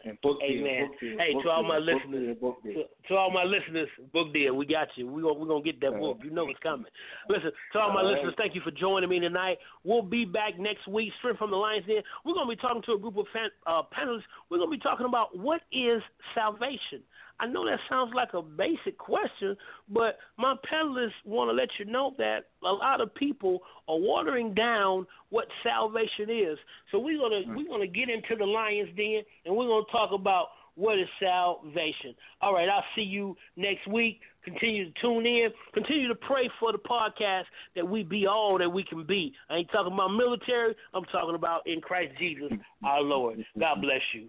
And book deal, Amen. Book deal, hey, book to all deal, my book listeners, deal, book deal. To, to, all my listeners, book deal. We got you. We gonna we gonna get that book. You know it's coming. Listen, to all my all right. listeners, thank you for joining me tonight. We'll be back next week, straight from the Lions Den. We're gonna be talking to a group of fan, uh, panelists. We're gonna be talking about what is salvation. I know that sounds like a basic question, but my panelists want to let you know that a lot of people are watering down what salvation is. So we're gonna we're gonna get into the Lions Den and we're gonna talk about what is salvation. All right, I'll see you next week. Continue to tune in. Continue to pray for the podcast that we be all that we can be. I ain't talking about military. I'm talking about in Christ Jesus, our Lord. God bless you.